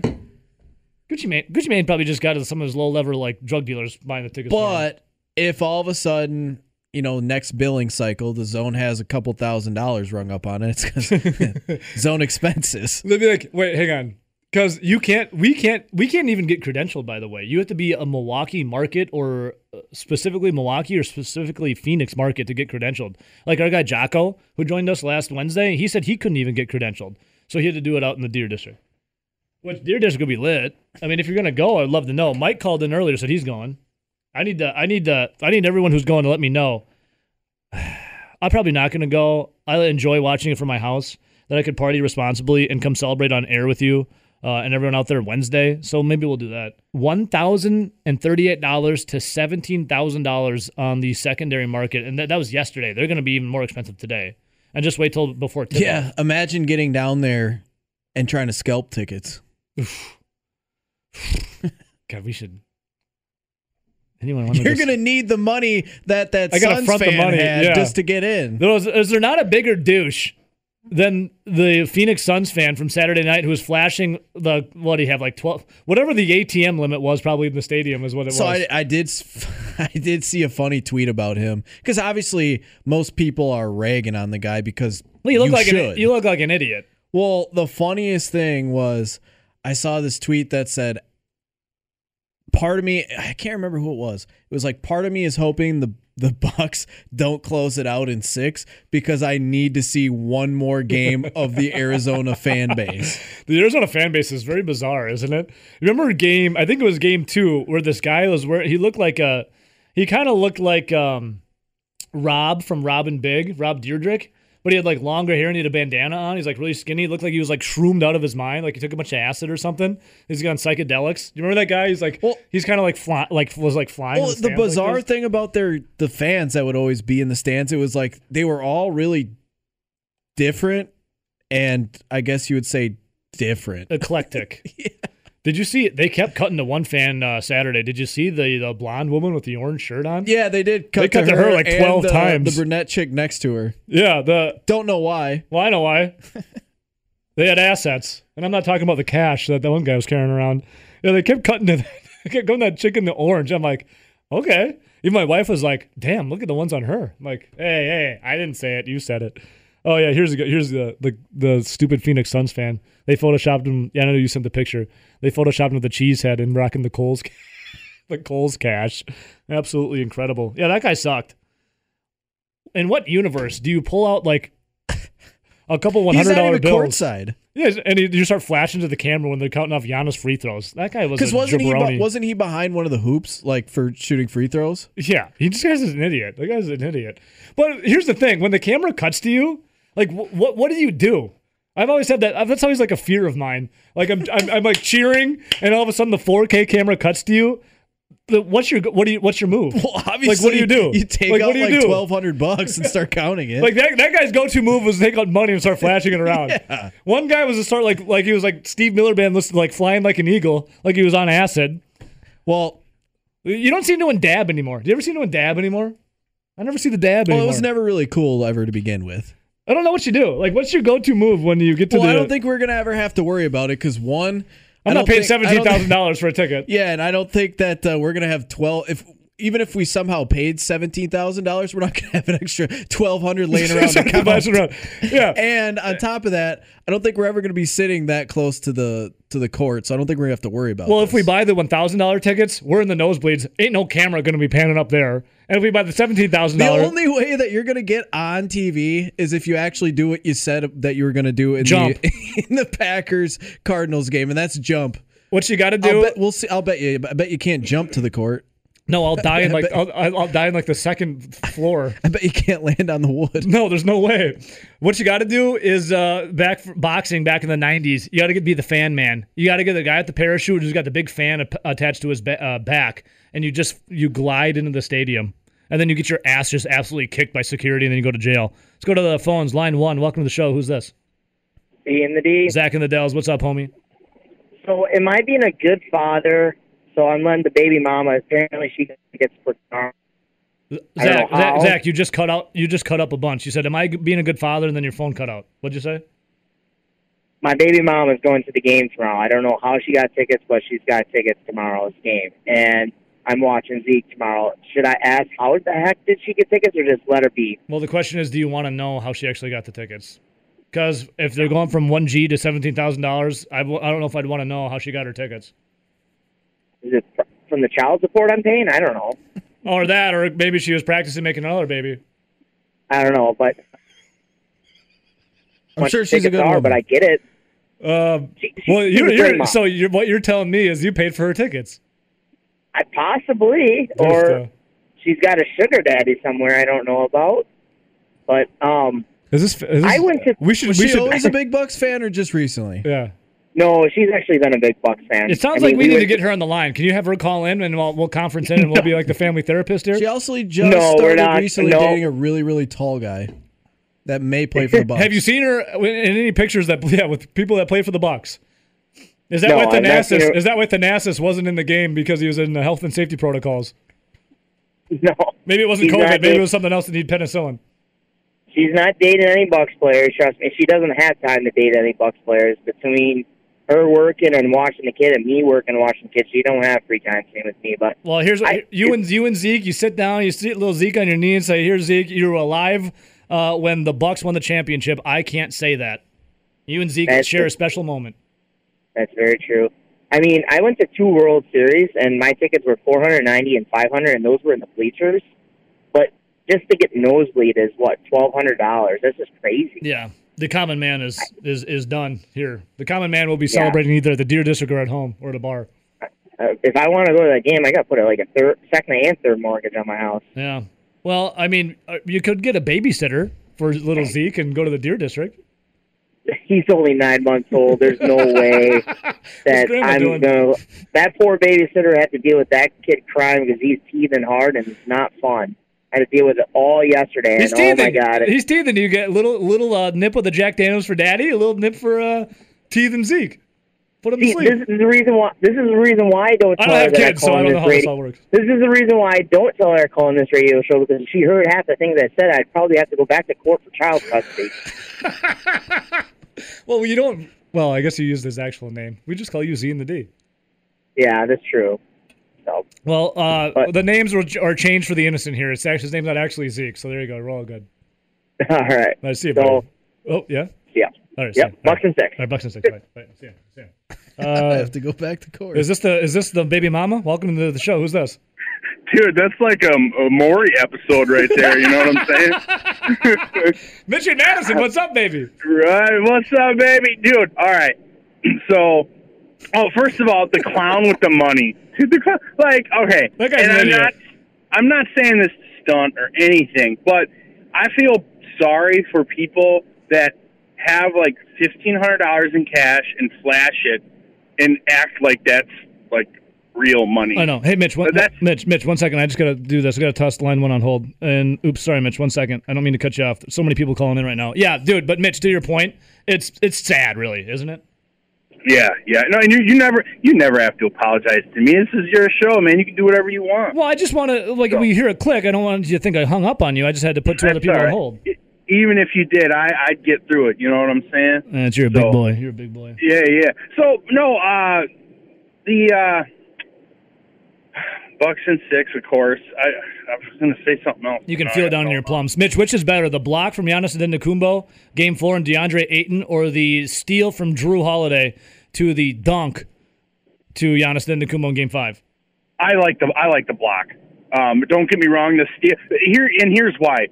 Gucci Mane, Gucci Mane probably just got to some of his low level like drug dealers buying the tickets. But if all of a sudden, you know, next billing cycle, the zone has a couple thousand dollars rung up on it, it's because zone expenses. They'd be like, wait, hang on. Because you can't, we can't, we can't even get credentialed. By the way, you have to be a Milwaukee market or uh, specifically Milwaukee or specifically Phoenix market to get credentialed. Like our guy Jocko, who joined us last Wednesday, he said he couldn't even get credentialed, so he had to do it out in the Deer District. Which Deer District would be lit. I mean, if you're gonna go, I'd love to know. Mike called in earlier, said he's going. I need to, I need to, I need everyone who's going to let me know. I'm probably not gonna go. I enjoy watching it from my house. That I could party responsibly and come celebrate on air with you uh, and everyone out there Wednesday. So maybe we'll do that. One thousand and thirty-eight dollars to seventeen thousand dollars on the secondary market, and that, that was yesterday. They're going to be even more expensive today. And just wait till before tip Yeah, imagine getting down there and trying to scalp tickets. God, we should. Anyone You're gonna need the money that that I Suns front the fan money, had yeah. just to get in. There was, is there not a bigger douche than the Phoenix Suns fan from Saturday night who was flashing the what do you have like twelve whatever the ATM limit was probably in the stadium is what it So was. I, I did I did see a funny tweet about him because obviously most people are ragging on the guy because well, you look like should. an, you look like an idiot. Well, the funniest thing was I saw this tweet that said, "Part of me, I can't remember who it was. It was like part of me is hoping the the Bucks don't close it out in six because I need to see one more game of the Arizona fan base." The Arizona fan base is very bizarre, isn't it? Remember a game? I think it was game two where this guy was where he looked like a he kind of looked like um Rob from Robin Big, Rob Deirdrick. But he had like longer hair and he had a bandana on. He's like really skinny. He looked like he was like shroomed out of his mind, like he took a bunch of acid or something. He's on psychedelics. Do you remember that guy? He's like, Well- he's kind of like fly, like was like flying. Well, the like bizarre this. thing about their the fans that would always be in the stands, it was like they were all really different, and I guess you would say different. eclectic. Did you see? They kept cutting to one fan uh, Saturday. Did you see the the blonde woman with the orange shirt on? Yeah, they did cut, They cut to, to her like and 12 the- times. The brunette chick next to her. Yeah, the Don't know why. Well, I know why. they had assets, and I'm not talking about the cash that that one guy was carrying around. Yeah, they kept cutting to they kept going that chick in the orange. I'm like, okay. Even my wife was like, damn, look at the ones on her. I'm like, hey, hey, I didn't say it. You said it. Oh yeah, here's the here's the the, the stupid Phoenix Suns fan. They photoshopped him. Yeah, I know you sent the picture. They photoshopped him with the cheese head and rocking the Kohl's the Kohl's cash. Absolutely incredible. Yeah, that guy sucked. In what universe do you pull out like a couple one hundred dollar bills? courtside. Yeah, and he, you start flashing to the camera when they're counting off Giannis free throws. That guy was Because wasn't he jabroni. be- wasn't he behind one of the hoops like for shooting free throws? yeah, he just guy's an idiot. The guy's an idiot. But here's the thing: when the camera cuts to you, like wh- what what do you do? I've always had that. That's always like a fear of mine. Like I'm I'm, I'm like cheering, and all of a sudden the 4K camera cuts to you. The, what's your what do you what's your move? Well, obviously, like what do you do? You take like, out what do you like do? twelve hundred bucks and start counting it. Like that, that guy's go-to move was take out money and start flashing it around. Yeah. One guy was to start like like he was like Steve Miller Band, listening, like flying like an eagle, like he was on acid. well, You don't see anyone dab anymore. Do you ever see anyone dab anymore? I never see the dab well, anymore. it was never really cool ever to begin with. I don't know what you do. Like, what's your go-to move when you get to Well, the? I don't think we're gonna ever have to worry about it because one, I'm not paying think- seventeen thousand dollars for a ticket. Yeah, and I don't think that uh, we're gonna have twelve. If even if we somehow paid seventeen thousand dollars, we're not gonna have an extra twelve hundred laying around the Start couch. flashing around. Yeah. And on top of that, I don't think we're ever gonna be sitting that close to the to the court, so I don't think we're gonna have to worry about. Well, if we buy the one thousand dollar tickets, we're in the nosebleeds. Ain't no camera going to be panning up there. And if we buy the seventeen thousand dollars, the only way that you're gonna get on TV is if you actually do what you said that you were gonna do in Jump. the in the Packers Cardinals game, and that's jump. what you got to I'll do? bet, we'll see. I'll bet you. I bet you can't jump to the court. No, I'll die in like bet- I'll, I'll I'll die in like the second floor. I bet you can't land on the wood. No, there's no way. What you got to do is uh, back boxing back in the '90s. You got to be the fan man. You got to get the guy at the parachute who's got the big fan ap- attached to his ba- uh, back, and you just you glide into the stadium, and then you get your ass just absolutely kicked by security, and then you go to jail. Let's go to the phones. Line one. Welcome to the show. Who's this? B in the D. Zach and the Dells. What's up, homie? So, am I being a good father? So, I'm letting the baby mama. Apparently, she gets put on. Zach, Zach. Zach, you just cut out. You just cut up a bunch. You said, "Am I being a good father?" And then your phone cut out. What'd you say? My baby mom is going to the game tomorrow. I don't know how she got tickets, but she's got tickets tomorrow's game. And I'm watching Zeke tomorrow. Should I ask how the heck did she get tickets, or just let her be? Well, the question is, do you want to know how she actually got the tickets? Because if they're going from one G to seventeen thousand dollars, I w- I don't know if I'd want to know how she got her tickets, Is it from the child support I'm paying? I don't know. or that, or maybe she was practicing making another baby. I don't know, but I'm sure she's a good are, woman. But I get it. Um, She, she, well, she's you're, you're so you're, what you're telling me is you paid for her tickets. I possibly, Just, or uh, she's got a sugar daddy somewhere I don't know about. But um, is this? Is this I went to we should Was we she should always a big Bucks fan or just recently? yeah. No, she's actually been a big Bucks fan. It sounds I like mean, we need were- to get her on the line. Can you have her call in and we'll, we'll conference in and we'll be like the family therapist here? She also just No, started not. recently No. dating a really, really tall guy that may play for the Bucks. Have you seen her in any pictures that yeah with people that play for the Bucks? Is that No, why I've not seen Thanasis? Is that why Thanasis wasn't in the game because he was in the health and safety protocols? No, Maybe it wasn't COVID. Maybe dating- it was something else that needed penicillin. she's not dating any Bucks players. Trust me, she doesn't have time to date any Bucks players. Between her working and watching the kid, and me working and watching the kid, So you don't have free time. Same with me, but Well, here's I- you and you and Zeke. You sit down. You see little Zeke on your knee and say, "Here's Zeke. You were alive uh, when the Bucks won the championship. I can't say that." You and Zeke share a special moment. That's very true. I mean, I went to two World Series, and my tickets were 490 and 500, and those were in the bleachers. But just to get nosebleed is what twelve hundred dollars. That's just crazy. Yeah, the common man is is is done here. The common man will be Yeah. celebrating either at the Deer District or at home or at a bar. Uh, if I want to go to that game, I got to put like a third, second and third mortgage on my house. Yeah. Well, I mean, uh, you could get a babysitter for little Zeke and go to the Deer District. He's only nine months old. There's no way that I'm doing? gonna. That poor babysitter had to deal with that kid crying because he's teething hard, and it's not fun. I had to deal with it all yesterday, He's and oh teething. my god, He's teething. You get a little little uh, nip of the Jack Daniels for Daddy, a little nip for uh, teeth and Zeke. Put him to sleep. this is the reason why. This is the reason why I don't I tell don't her have that kids, I so call I on don't this know how this radio. all works. This is the reason why I don't tell her I call on this radio show because if she heard half the things I said, I'd probably have to go back to court for child custody. Well, you don't. Well, I guess you used his actual name. We just call you Z and the D. yeah, that's true. So Well, uh, But- the names were, are changed for the innocent here. It's actually his name's not actually Zeke. So there you go. We're all good. all right, Nice to see you, So- buddy. Oh yeah. yeah, All right. yeah, ya. Bucks and six. All right, Bucks and six. Right. right. See ya. See ya. I Uh, have to go back to court. is this the is this the baby mama? Welcome to the show. Who's this? Dude, that's like a, a Maury episode right there. You know what I'm saying? Mitch and Madison. What's up, baby? right. What's up, baby? Dude, all right. So, oh, first of all, the clown with the money. Dude, the like, okay. That guy's and an I'm idiot. not, I'm not saying this stunt or anything, but I feel sorry for people that have like fifteen hundred dollars in cash and flash it and act like that's like real money. I know. Hey, Mitch. One, Mitch. Mitch. One second. I just gotta do this. I gotta toss line one on hold. And oops, sorry, Mitch. One second. I don't mean to cut you off. So many people calling in right now. Yeah, dude. But Mitch, to your point, it's it's sad, really, isn't it? Yeah, yeah. No, and you, you never you never have to apologize to me. This is your show, man. You can do whatever you want. Well, I just want to like when you hear a click. I don't want you to think I hung up on you. I just had to put two other people all on hold. Even if you did, I I'd get through it. You know what I'm saying? And you're a big boy. You're a big boy. Yeah, yeah. So no, uh, the uh, Bucks and six, of course. I I was gonna say something else. You can No, feel it down in your plums. Mitch, which is better, the block from Giannis Antetokounmpo, Game Four, and DeAndre Ayton, or the steal from Jrue Holiday to the dunk to Giannis Antetokounmpo in Game Five? I like the I like the block. Um, don't get me wrong. The steal here and here's why.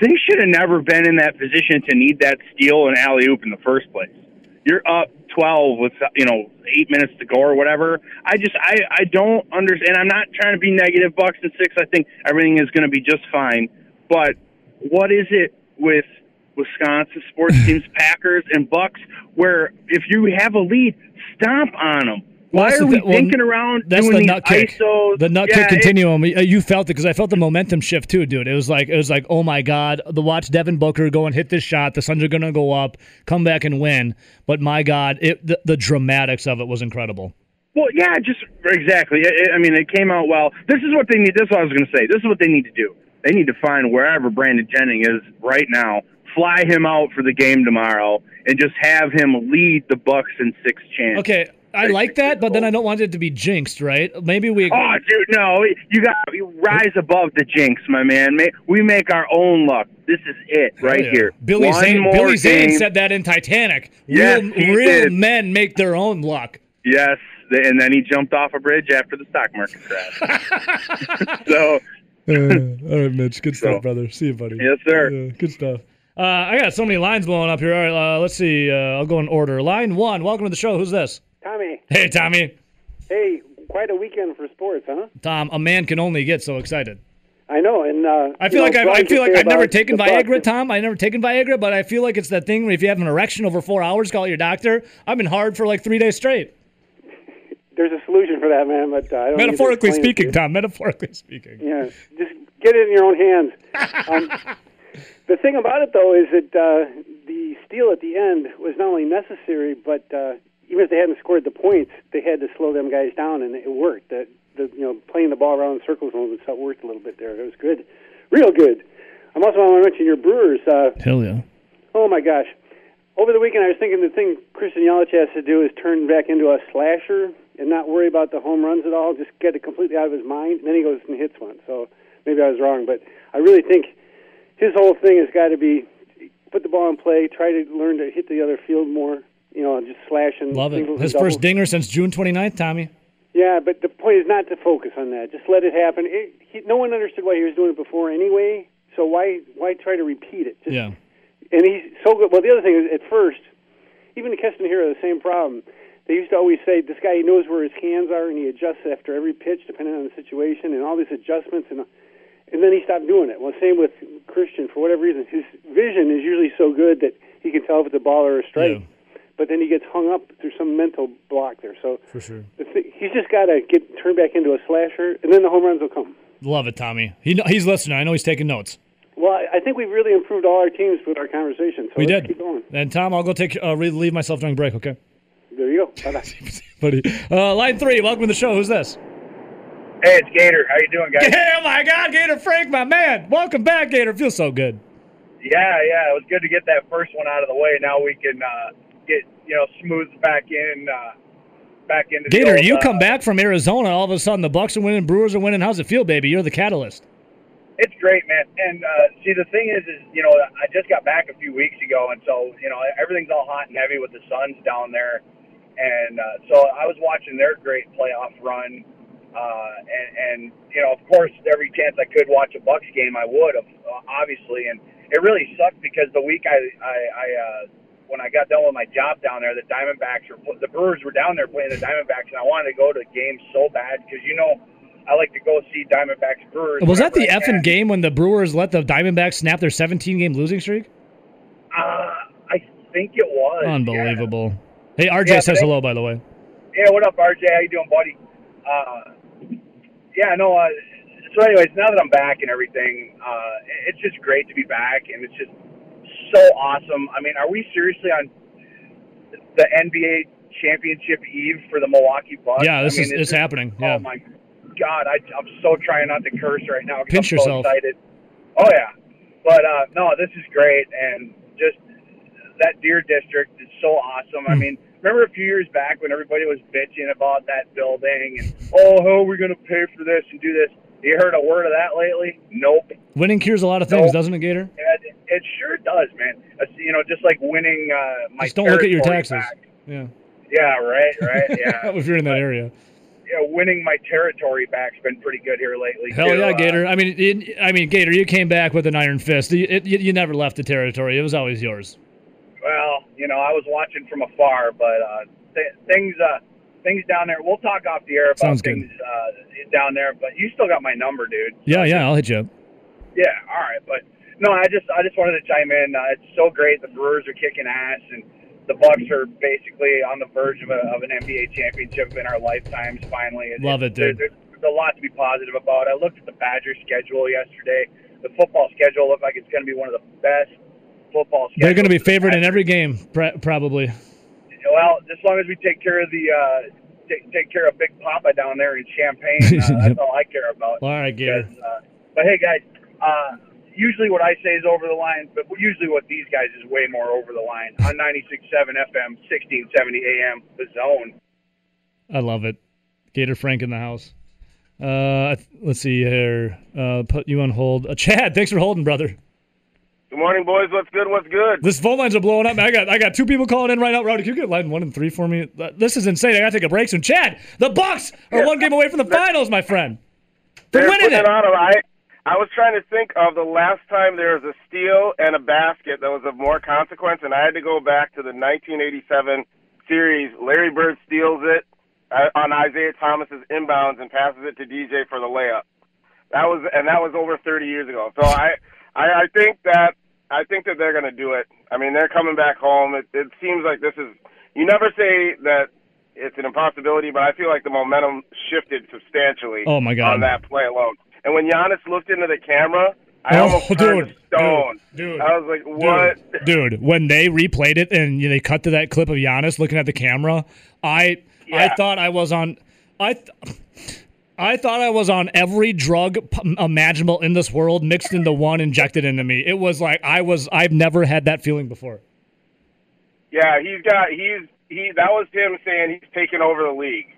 They should have never been in that position to need that steal and alley oop in the first place. You're up twelve with you know eight minutes to go or whatever. I just I I don't understand. I'm not trying to be negative. Bucks and six. I think everything is going to be just fine. But what is it with Wisconsin sports teams, Packers and Bucks, where if you have a lead, stomp on them? Why that's are we thi- well, thinking around That's doing the nut kick. ISOs? The nut Yeah, kick continuum. Uh, You felt it because I felt the momentum shift too, dude. It was like it was like, oh my god, the watch Devin Booker go and hit this shot. The Suns are gonna go up, come back and win. But my god, it the, the dramatics of it was incredible. Well, yeah, just exactly. I, I mean, it came out well. This is what they need. This is what I was going to say. This is what they need to do. They need to find wherever Brandon Jennings is right now, fly him out for the game tomorrow, and just have him lead the Bucks in six chance. Okay, I like that, but then I don't want it to be jinxed, right? Maybe we. Oh, dude, no! You got you rise above the jinx, my man. We make our own luck. This is it right Yeah. here. Billy One Zane. more Billy Zane game. said that in Titanic. Yes, real he real did. men make their own luck. Yes, and then he jumped off a bridge after the stock market crash. so, all right, Mitch. Good So- stuff, brother. See you, buddy. yes, sir. Yeah, good stuff. Uh, I got so many lines blowing up here. All right, uh, let's see. Uh, I'll go in order. Line one. Welcome to the show. Who's this? Tommy, Hey, Tommy. hey, quite a weekend for sports, huh? Tom, a man can only get so excited. I know, and uh, I feel know, like I've, I feel like I've never taken. Viagra, Tom. I never taken Viagra, but I feel like it's that thing where if you have an erection over four hours, call your doctor. I've been hard for like three days straight. There's a solution for that, man, but uh, I don't need to Metaphorically to speaking, you. Tom. Metaphorically speaking. Yeah, just get it in your own hands. Um, the thing about it, though, is that uh, the steal at the end was not only necessary, but uh, even if they hadn't scored the points, they had to slow them guys down, and it worked. The, the you know playing the ball around in circles a little bit, worked a little bit there. It was good, real good. I'm also want to mention your Brewers. Uh, Hell yeah. Oh my gosh! Over the weekend, I was thinking the thing Christian Yelich has to do is turn back into a slasher and not worry about the home runs at all. Just get it completely out of his mind. And then he goes and hits one. So maybe I was wrong, but I really think his whole thing has got to be put the ball in play, try to learn to hit the other field more. You know, just slashing. Love it. His first dinger since June 29th, Tommy. Yeah, but the point is not to focus on that. Just let it happen. It, he, no one understood why he was doing it before anyway. So why why try to repeat it? Just Yeah. and he's so good. Well, the other thing is, at first, even the Keston here had the same problem. They used to always say this guy he knows where his hands are, and he adjusts after every pitch, depending on the situation, and all these adjustments, and and then he stopped doing it. Well, same with Christian. For whatever reason, his vision is usually so good that he can tell if it's a ball or a strike. But then he gets hung up through some mental block there. So For sure. the th- he's just got to get turned back into a slasher, and then the home runs will come. Love it, Tommy. He he's listening. I know he's taking notes. Well, I- I think we've really improved all our teams with our conversation. So we let's did. keep going. And Tom, I'll go take uh, relieve myself during break. Okay, There you go. Bye bye. buddy. Uh, line three. Welcome to the show. Who's this? Hey, it's Gator. How you doing, guys? oh my God, Gator Frank, my man. Welcome back, Gator. Feels so good. Yeah, yeah. It was good to get that first one out of the way. Now we can uh, get you know smoothed back in, uh, back into the Gator, you uh, come back from Arizona. All of a sudden, the Bucks are winning, Brewers are winning. How's it feel, baby? You're the catalyst. It's great, man. And uh, see, the thing is, is you know, I just got back a few weeks ago, and so you know, everything's all hot and heavy with the Suns down there, and uh, so I was watching their great playoff run, uh, and, and you know, of course, every chance I could watch a Bucks game, I would have, obviously, and it really sucked because the week I, I, I uh, when I got done with my job down there, the Diamondbacks were the Brewers were down there playing the Diamondbacks, and I wanted to go to the game so bad because you know. I like to go see Diamondbacks Brewers. Was that the effing game when the Brewers let the Diamondbacks snap their 17 game losing streak? Uh, I think it was. Unbelievable. Hey, RJ Yeah, says they- hello, by the way. Yeah, what up, RJ? How you doing, buddy? Uh, yeah, no. Uh, so, anyways, now that I'm back and everything, uh, it's just great to be back, and it's just so awesome. I mean, are we seriously on the NBA championship eve for the Milwaukee Bucks? Yeah, this I mean, is it's happening. Yeah. Oh my God, I, I'm so trying not to curse right now. Pinch I'm so yourself. excited. Oh yeah, but uh, no, this is great, and just that Deer District is so awesome. Hmm. I mean, remember a few years back when everybody was bitching about that building and oh, how are we going to pay for this and do this? You heard a word of that lately? Nope. Winning cures a lot of things, Nope. doesn't it, Gator? It, it sure does, man. It's, you know, just like winning uh, my Just don't look at your taxes. back. Yeah. Yeah, right, right, yeah. if you're in that area. yeah, winning my territory back's been pretty good here lately. Hell too. yeah, Uh, Gator. I mean, it, I mean, Gator, you came back with an iron fist. You, it, you, you never left the territory. It was always yours. Well, you know, I was watching from afar, but uh, th- things, uh, things down there. We'll talk off the air about Sounds good. things uh, down there. But you still got my number, dude. Yeah, yeah, I'll hit you up. Yeah, all right. But no, I just, I just wanted to chime in. Uh, it's so great. The Brewers are kicking ass, and the Bucks are basically on the verge of, a, of an NBA championship in our lifetimes. Finally, Love it, there- dude. There's, there's a lot to be positive about. I looked at the Badgers' schedule yesterday. The football schedule looked like it's going to be one of the best football schedules. They're going to be favored in every game, probably. Well, as long as we take care of the uh, take, take care of Big Papa down there in Champagne, uh, that's all I care about. All right, Gator. Uh, but hey, guys, uh, usually what I say is over the line, but usually what these guys is way more over the line on 96.7 FM, 1670 AM, the Zone. I love it. Gator Frank in the house. Uh, let's see here. Uh, put you on hold. Uh, Chad, thanks for holding, brother. Good morning, boys. What's good? What's good? This phone lines are blowing up. I got I got two people calling in right now. Rowdy, can you get line one and three for me? This is insane. I got to take a break soon. Chad, the Bucks are one game away from the finals, my friend. They're They're winning it. on. I I was trying to think of the last time there was a steal and a basket that was of more consequence, and I had to go back to the 1987 series. Larry Bird steals it uh, on Isiah Thomas's inbounds and passes it to DJ for the layup. That was and that was over 30 years ago. So I I, I think that I think that they're going to do it. I mean, they're coming back home. It, it seems like this is. You never say that it's an impossibility, but I feel like the momentum shifted substantially. Oh, my God. On that play alone, and when Giannis looked into the camera, I Oh, almost turned dude, stone. dude, I was like, "What?" Dude, when they replayed it and they cut to that clip of Giannis looking at the camera, I I thought I was on I th- I thought I was on every drug p- imaginable in this world mixed into one injected into me. It was like I was I've never had that feeling before. Yeah, he's got he's he. That was him saying he's taking over the league.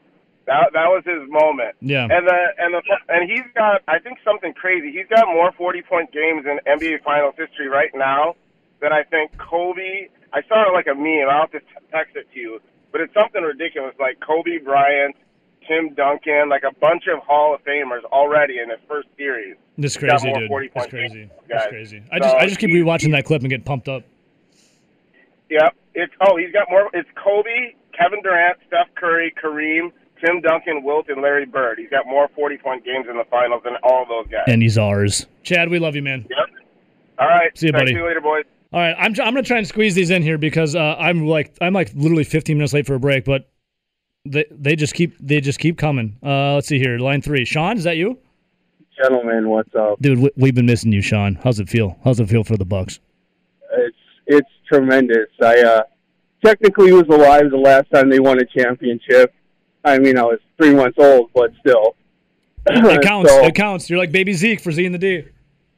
That that was his moment. Yeah. And the and the and he's got I think something crazy. He's got more forty point games in NBA Finals history right now than I think Kobe. I saw it like a meme. I'll have to text it to you, but it's something ridiculous like Kobe Bryant, Tim Duncan, like a bunch of Hall of Famers already in his first series. This He's crazy, dude. 40 That's crazy. That's crazy. I just So I just keep rewatching that clip and get pumped up. Yep. It's oh, he's got more. It's Kobe, Kevin Durant, Steph Curry, Kareem, Tim Duncan, Wilt, and Larry Bird. He's got more forty-point games in the finals than all those guys. And he's ours. Chad, we love you, man. Yep. All right. See you, buddy. See you later, boys. All right, I'm I'm gonna try and squeeze these in here because uh, I'm like I'm like literally 15 minutes late for a break, but they they just keep they just keep coming. Uh, let's see here, line three. Sean, is that you? Gentlemen, what's up? Dude, we, we've been missing you, Sean. How's it feel? How's it feel for the Bucks? It's it's tremendous. I uh, technically was alive the last time they won a championship. I mean, I was three months old, but still. It counts. So- It counts. You're like baby Zeke for Z and the D.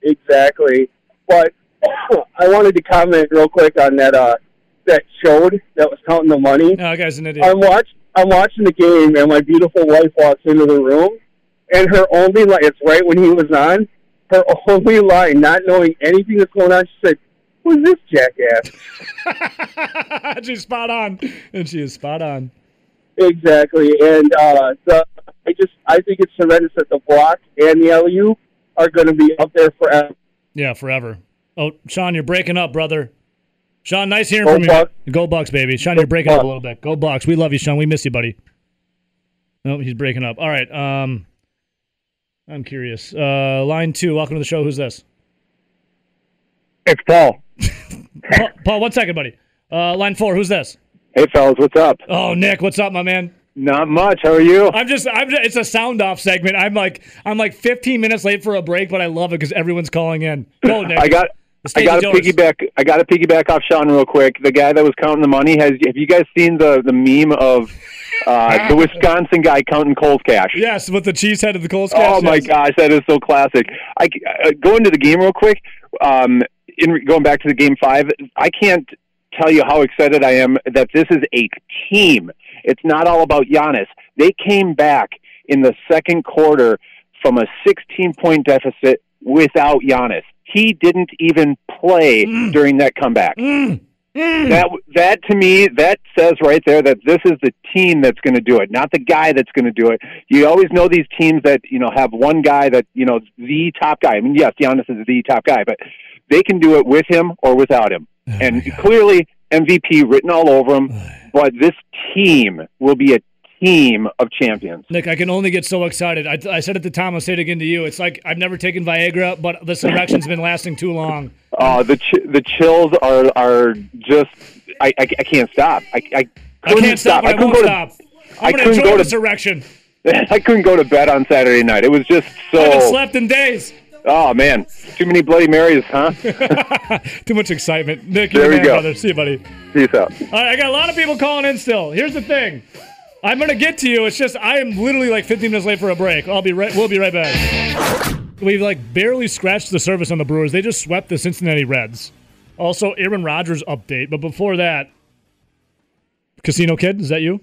Exactly. But I wanted to comment real quick on that uh that showed that was counting the money. No, that guy's an idiot. I'm watch I'm watching the game and my beautiful wife walks into the room and her only line it's right when he was on, her only line, not knowing anything that's going on, she said, Who's this jackass? She's spot on, and she is spot on. Exactly. And uh the I just I think it's tremendous that the block and the LU are gonna be up there forever. Yeah, forever. Oh, Sean, you're breaking up, brother. Sean, nice hearing Go from you. Bucks. Go Bucks, baby. Sean, you're breaking up a little bit. Go Bucks. We love you, Sean. We miss you, buddy. No, he's breaking up. All right. Um, I'm curious. Uh, line two. Welcome to the show. Who's this? It's Paul. Paul, Paul, one second, buddy. Uh, line four. Who's this? Hey, fellas, what's up? Oh, Nick. What's up, my man? Not much. How are you? I'm just. I'm. Just, it's a sound off segment. I'm like. I'm like 15 minutes late for a break, but I love it because everyone's calling in. Go, Nick. I got. I got to piggyback. I got to piggyback off Sean real quick. The guy that was counting the money has. Have you guys seen the the meme of uh, the Wisconsin guy counting Kohl's cash? Yes, with the cheese head of the Kohl's. Oh my gosh, that is so classic. I uh, go into the game real quick. Um, in going back to the game five, I can't tell you how excited I am that this is a team. It's not all about Giannis. They came back in the second quarter from a 16 point deficit without Giannis. He didn't even play mm. during that comeback. Mm. Mm. That that to me that says right there that this is the team that's going to do it, not the guy that's going to do it. You always know these teams that you know have one guy that you know the top guy. I mean, yes, Giannis is the top guy, but they can do it with him or without him. Oh, and clearly MVP written all over him. But this team will be a team of champions. Nick, I can only get so excited. I, I said at the time, I'll say it again to you. It's like I've never taken Viagra, but this erection's been lasting too long. Uh, the ch- the chills are are just I I, I can't stop. I I, I couldn't can't stop, but I, couldn't won't go to- stop. I I'm to couldn't enjoy go to- this erection. I couldn't go to bed on Saturday night. It was just so. I haven't slept in days. Oh man, too many Bloody Marys, huh? Too much excitement. Nick, There you're we go. brother. See you, buddy. Peace out. All right, I got a lot of people calling in still. Here's the thing. I'm gonna get to you. It's just I am literally like 15 minutes late for a break. I'll be right. We'll be right back. We've like barely scratched the surface on the Brewers. They just swept the Cincinnati Reds. Also, Aaron Rodgers update. But before that, Casino Kid, is that you?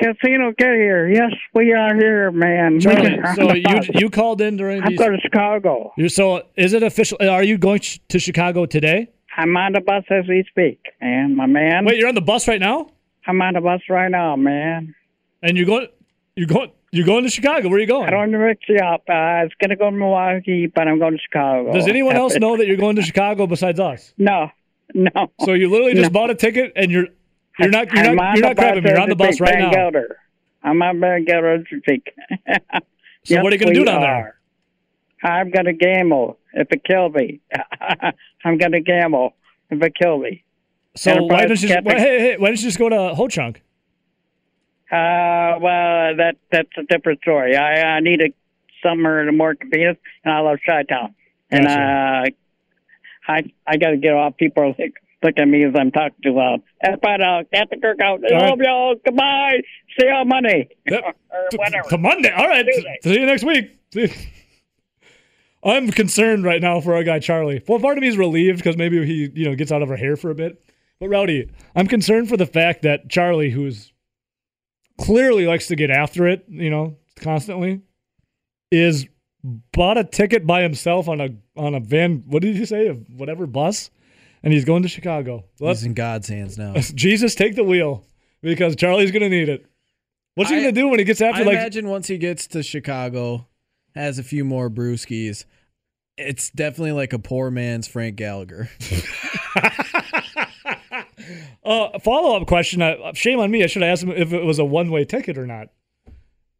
Casino, Kid here. Yes, we are here, man. Okay, so you you called in during I'm these. going to Chicago. You're so is it official? Are you going to Chicago today? I'm on the bus as we speak, man. My man. Wait, you're on the bus right now? I'm on the bus right now, man. And you're going you're going you're going to Chicago. Where are you going? I don't to mix you up. Uh, I was going to go to Milwaukee, but I'm going to Chicago. Does anyone else know that you're going to Chicago besides us? No, no. So you literally just No. bought a ticket and you're you're not you're I'm not you're not grabbing You're on the bus right now. Galder. I'm on Van Galder speak. What are you gonna do we down there? I'm going to gamble if it kills me. I'm going to gamble if it kills me. So Enterprise why don't you just, why, hey, hey, why don't you just go to Ho Chunk? Uh, well, that that's a different story. I, I needed somewhere more convenient, and I love Chi Town. And uh, I I got to get off. People are like, look at me as I'm talking too loud. That's about uh, Cat the Kirk out. All right. Love y'all. Goodbye. See you on Monday. Yep. or whatever. To Monday. All right. Tuesday. See you next week. I'm concerned right now for our guy Charlie. Well, part of me is relieved because maybe he, you know, gets out of her hair for a bit. But Rowdy, I'm concerned for the fact that Charlie, who's clearly likes to get after it, you know, constantly, is bought a ticket by himself on a on a van. What did you say? A whatever bus, and he's going to Chicago. Let's, He's in God's hands now. Jesus, take the wheel because Charlie's going to need it. What's he going to do when he gets after I like? imagine once he gets to Chicago, has a few more brewskis, it's definitely like a poor man's Frank Gallagher. Uh, follow up question. Uh, shame on me. I should have asked him if it was a one way ticket or not.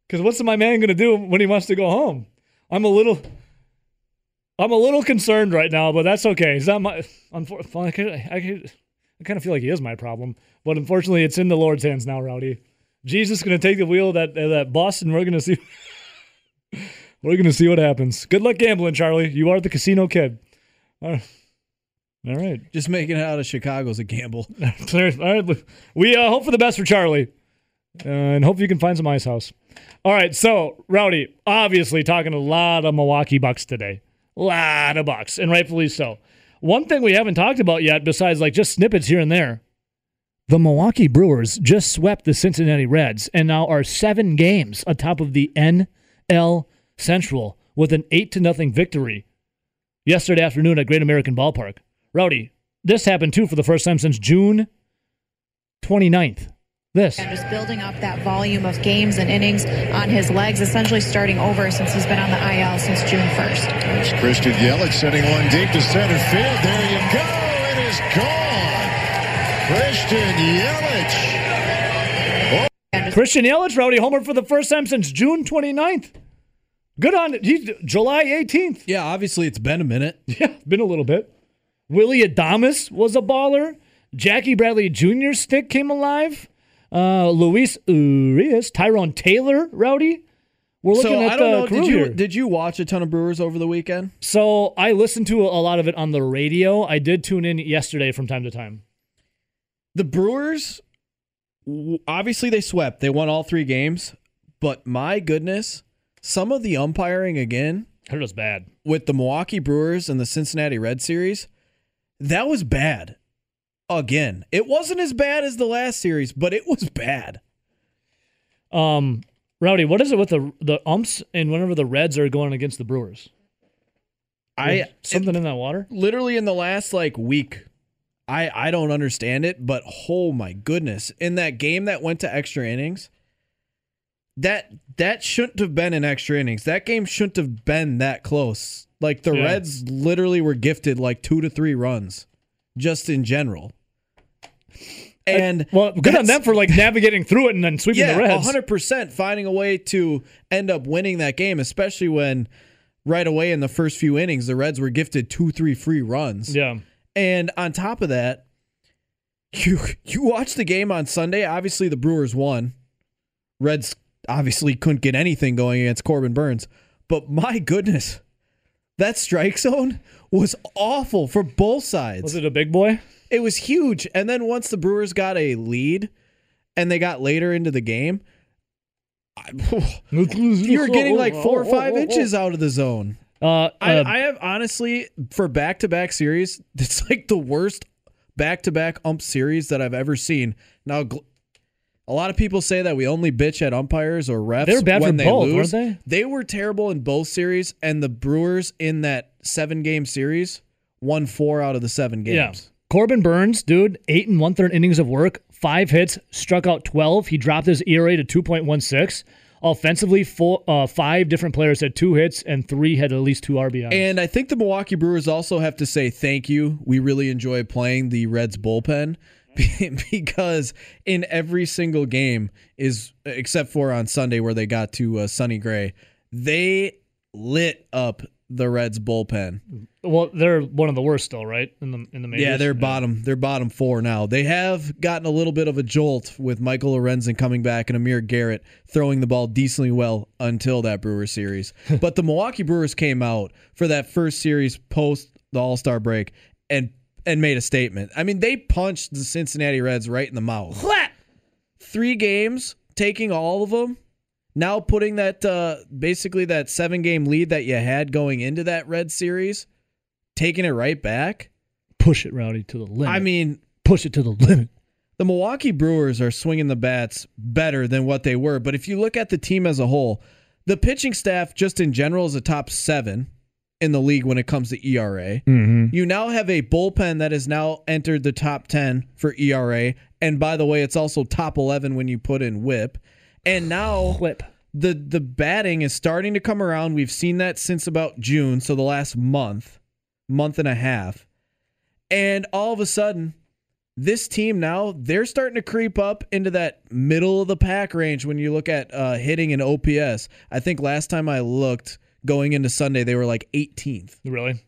Because what's my man going to do when he wants to go home? I'm a little, I'm a little concerned right now, but that's okay. It's not my. I, could- I, could- I kind of feel like he is my problem, but unfortunately, it's in the Lord's hands now, Rowdy. Jesus is going to take the wheel of that of that bus, and we're going to see. we're going to see what happens. Good luck gambling, Charlie. You are the casino kid. All right. Just making it out of Chicago's a gamble. All right, we uh, hope for the best for Charlie, uh, and hope you can find some ice house. All right, so Rowdy, obviously talking a lot of Milwaukee Bucks today, a lot of Bucks, and rightfully so. One thing we haven't talked about yet, besides like just snippets here and there, the Milwaukee Brewers just swept the Cincinnati Reds and now are seven games atop of the NL Central with an eight to nothing victory yesterday afternoon at Great American Ballpark. Rowdy, this happened too for the first time since June 29th. This. And just building up that volume of games and innings on his legs, essentially starting over since he's been on the IL since June 1st. There's Christian Yelich sending one deep to center field. There you go. It is gone. Christian Yelich. Christian Yelich, Rowdy Homer for the first time since June 29th. Good on it. He's July 18th. Yeah, obviously it's been a minute. Yeah, been a little bit. Willy Adames was a baller. Jackie Bradley Jr.'s stick came alive. Uh, Luis Urias, Tyrone Taylor, Rowdy. We're looking so at I don't the know. Did you here. did you watch a ton of Brewers over the weekend? So I listened to a lot of it on the radio. I did tune in yesterday from time to time. The Brewers, obviously they swept. They won all three games, but my goodness, some of the umpiring again It was bad. with the Milwaukee Brewers and the Cincinnati Red series, that was bad. Again, it wasn't as bad as the last series, but it was bad. Um, Rowdy, what is it with the the umps and whenever the Reds are going against the Brewers? I There's something in that water. literally in the last like week i i don't understand it but oh my goodness in that game that went to extra innings that that shouldn't have been in extra innings that game shouldn't have been that close like the Yeah. reds literally were gifted like two to three runs just in general and well, good on them for like navigating through it and then sweeping yeah, the Reds. 100% finding a way to end up winning that game, especially when right away in the first few innings, the Reds were gifted two, three free runs. Yeah. And on top of that, you you watched the game on Sunday. Obviously, the Brewers won. Reds obviously couldn't get anything going against Corbin Burnes. But my goodness, that strike zone was awful for both sides. Was it a big boy? It was huge. And then once the Brewers got a lead and they got later into the game, you were getting like four or five inches out of the zone. Uh, I, uh, I have honestly, for back to back series, it's like the worst back to back ump series that I've ever seen. Now, a lot of people say that we only bitch at umpires or refs. They were bad when for they both, lose. weren't They were terrible in both series, and the Brewers in that seven game series won four out of the seven games. Yeah. Corbin Burnes, dude, eight and one third innings of work, five hits, struck out 12. He dropped his ERA to 2.16. Offensively, four, uh, five different players had two hits and three had at least two RBIs. And I think the Milwaukee Brewers also have to say thank you. We really enjoy playing the Reds bullpen because in every single game is except for on Sunday where they got to uh, Sonny Gray, they lit up the Reds bullpen. Well, they're one of the worst still, right? In the in the majors. Yeah, they're bottom. They're bottom four now. They have gotten a little bit of a jolt with Michael Lorenzen coming back and Amir Garrett throwing the ball decently well until that Brewers series. but the Milwaukee Brewers came out for that first series post the All Star break and and made a statement. I mean, they punched the Cincinnati Reds right in the mouth. Three games, taking all of them. Now putting that uh, basically that seven game lead that you had going into that Red series, taking it right back. Push it, Rowdy, to the limit. I mean, push it to the limit. The Milwaukee Brewers are swinging the bats better than what they were. But if you look at the team as a whole, the pitching staff just in general is a top seven in the league when it comes to ERA. Mhm. You now have a bullpen that has now entered the top 10 for ERA. And by the way, it's also top 11 when you put in whip. And now whip. The the batting is starting to come around. We've seen that since about June, so the last month, month and a half. And all of a sudden, this team now they're starting to creep up into that middle of the pack range when you look at uh, hitting and OPS. I think last time I looked going into Sunday they were like 18th. Really?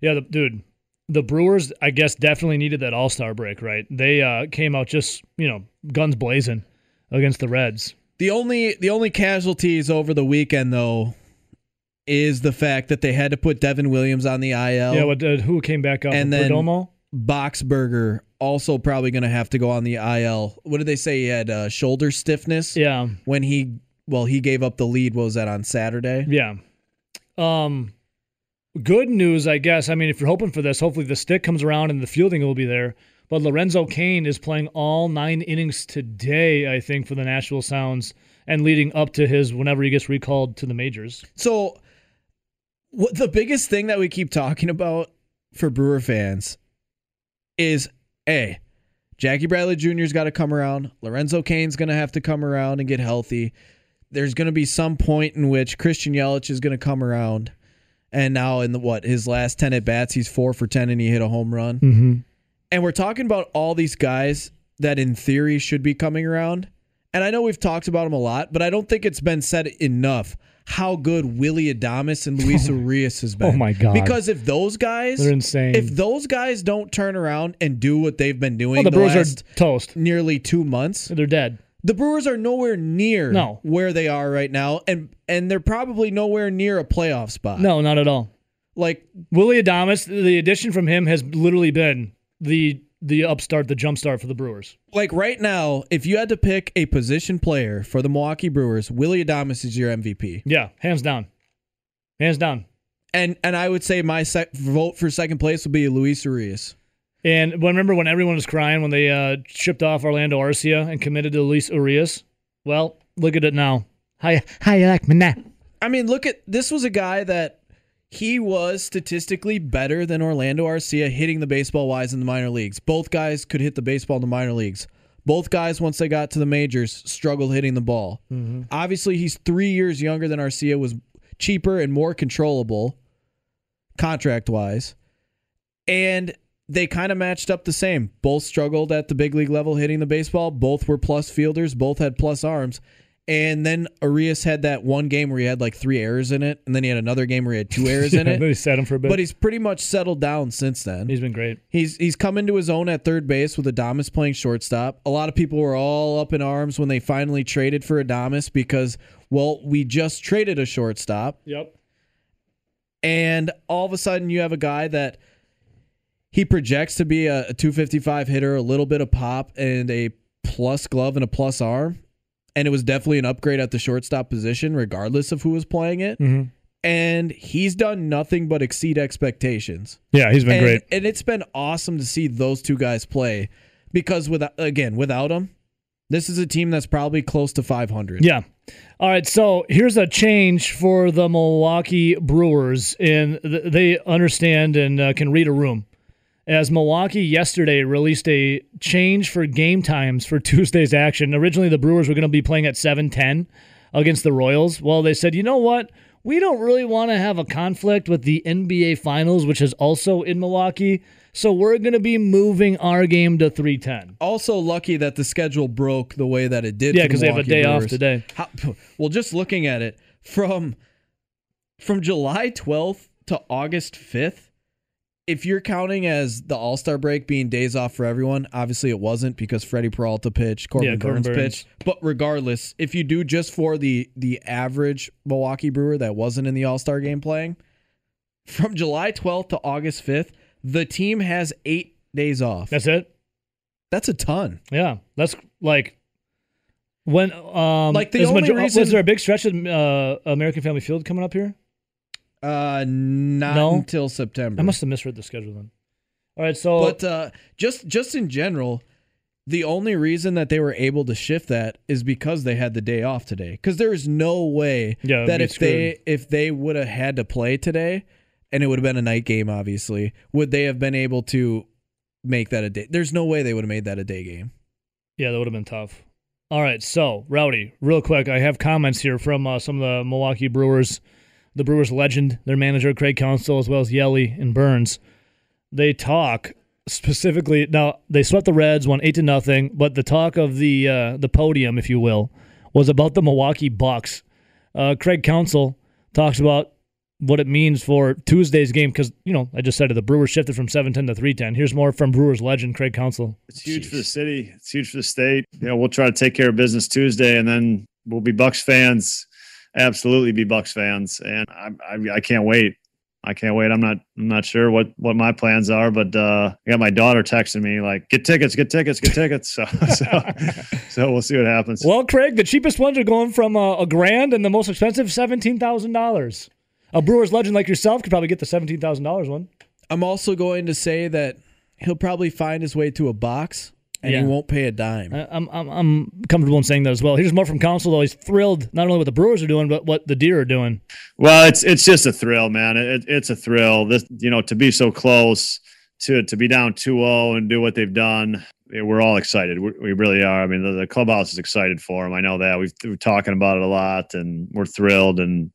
Yeah, the, dude. The Brewers, I guess, definitely needed that All Star break, right? They uh, came out just you know guns blazing against the Reds. The only the only casualties over the weekend though is the fact that they had to put Devin Williams on the IL. Yeah, what, uh, who came back up? and then Perdomo? Boxberger also probably going to have to go on the IL. What did they say? He had uh, shoulder stiffness. Yeah. When he well he gave up the lead. What was that on Saturday? Yeah. Um, good news, I guess. I mean, if you're hoping for this, hopefully the stick comes around and the fielding will be there. But Lorenzo Cain is playing all nine innings today, I think, for the Nashville Sounds, and leading up to his whenever he gets recalled to the majors. So, what the biggest thing that we keep talking about for Brewer fans is a Jackie Bradley Jr.'s got to come around. Lorenzo Cain's going to have to come around and get healthy. There's going to be some point in which Christian Yelich is going to come around. And now in the what his last ten at bats, he's four for ten and he hit a home run. Mm-hmm. And we're talking about all these guys that in theory should be coming around. And I know we've talked about them a lot, but I don't think it's been said enough how good Willy Adames and Luis Urias has been. Oh my God. Because if those guys They're insane. If those guys don't turn around and do what they've been doing Oh, the Brewers are toast. nearly two months, They're dead. The Brewers are nowhere near No. where they are right now, and and they're probably nowhere near a playoff spot. No, not at all. Like Willy Adames, the addition from him has literally been the the upstart, the jumpstart for the Brewers. like right now, if you had to pick a position player for the Milwaukee Brewers, Willy Adames is your MVP. Yeah, hands down, hands down. And and I would say my sec- vote for second place would be Luis Urias. And when- remember when everyone was crying when they uh, shipped off Orlando Arcia and committed to Luis Urias? Well, look at it now. How how you like me now? I mean, look at this was a guy that he was statistically better than Orlando Arcia hitting the baseball wise in the minor leagues. Both guys could hit the baseball in the minor leagues. Both guys, once they got to the majors, struggled hitting the ball. Obviously, he's three years younger than Arcia, was cheaper and more controllable contract wise. And they kind of matched up the same. Both struggled at the big league level hitting the baseball. Both were plus fielders. Both had plus arms. And then Urias had that one game where he had like three errors in it, and then he had another game where he had two errors in it. They sat him for a bit. But he's pretty much settled down since then. He's been great. He's he's come into his own at third base with Adames playing shortstop. A lot of people were all up in arms when they finally traded for Adames because, well, we just traded a shortstop. Yep. And all of a sudden, you have a guy that he projects to be a, a 255 hitter, a little bit of pop, and a plus glove and a plus arm. And it was definitely an upgrade at the shortstop position, regardless of who was playing it. Mhm. And he's done nothing but exceed expectations. Yeah, he's been And- great. And it's been awesome to see those two guys play because, without again, without them, this is a team that's probably close to 500. Yeah. All right. So here's a change for the Milwaukee Brewers, and th- they understand and uh, can read a room. As Milwaukee yesterday released a change for game times for Tuesday's action. Originally, the Brewers were going to be playing at 7:10 against the Royals. Well, they said, you know what? We don't really want to have a conflict with the NBA Finals, which is also in Milwaukee. So we're going to be moving our game to 310. Also, lucky that the schedule broke the way that it did. Yeah, for the 'cause they have a day off today. How, well, just looking at it from from July 12th to August 5th, if you're counting as the All Star break being days off for everyone, obviously it wasn't because Freddie Peralta pitched, Corbin Yeah, Burnes, Burnes. pitched. But regardless, if you do just for the the average Milwaukee Brewer that wasn't in the All Star game playing, from July 12th to August 5th, the team has eight days off. That's it. That's a ton. Yeah, that's like when um Like, the is only major- reason- was there a big stretch of uh, American Family Field coming up here? Uh, not No? until September. I must have misread the schedule then. All right, so But uh, just just in general, the only reason that they were able to shift that is because they had the day off today. Because there is no way Yeah, that if they if they would have had to play today, and it would have been a night game, obviously, would they have been able to make that a day? There's no way they would have made that a day game. Yeah, that would have been tough. All right, so Rowdy, real quick, I have comments here from uh, some of the Milwaukee Brewers, the Brewers legend, their manager Craig Counsell, as well as Yelly and Burnes. They talk specifically. Now they swept the Reds, won eight to nothing, but the talk of the uh, the podium, if you will, was about the Milwaukee Bucks. Uh, Craig Counsell talks about what it means for Tuesday's game because you know I just said it, the Brewers shifted from seven ten to three ten. Here's more from Brewers legend Craig Counsell. It's huge for the city. It's huge for the state. You know, we'll try to take care of business Tuesday, and then we'll be Bucks fans. Absolutely, be Bucks fans, and I, I, I can't wait. I can't wait. I'm not. I'm not sure what what my plans are, but uh, I got my daughter texting me like, "Get tickets, get tickets, get tickets." So, so, so we'll see what happens. Well, Craig, the cheapest ones are going from uh, a grand, and the most expensive seventeen thousand dollars. A Brewers legend like yourself could probably get the seventeen thousand dollars one. I'm also going to say that he'll probably find his way to a box, and Yeah. he won't pay a dime. I- I'm, I'm I'm comfortable in saying that as well. Here's more from Counsell though. He's thrilled not only what the Brewers are doing, but what the Deer are doing. Well, it's it's just a thrill, man. It, it's a thrill. This you know to be so close to to be down 2-0 and do what they've done. We're all excited. We, we really are. I mean, the, the clubhouse is excited for them. I know that we've we're talking about it a lot, and we're thrilled and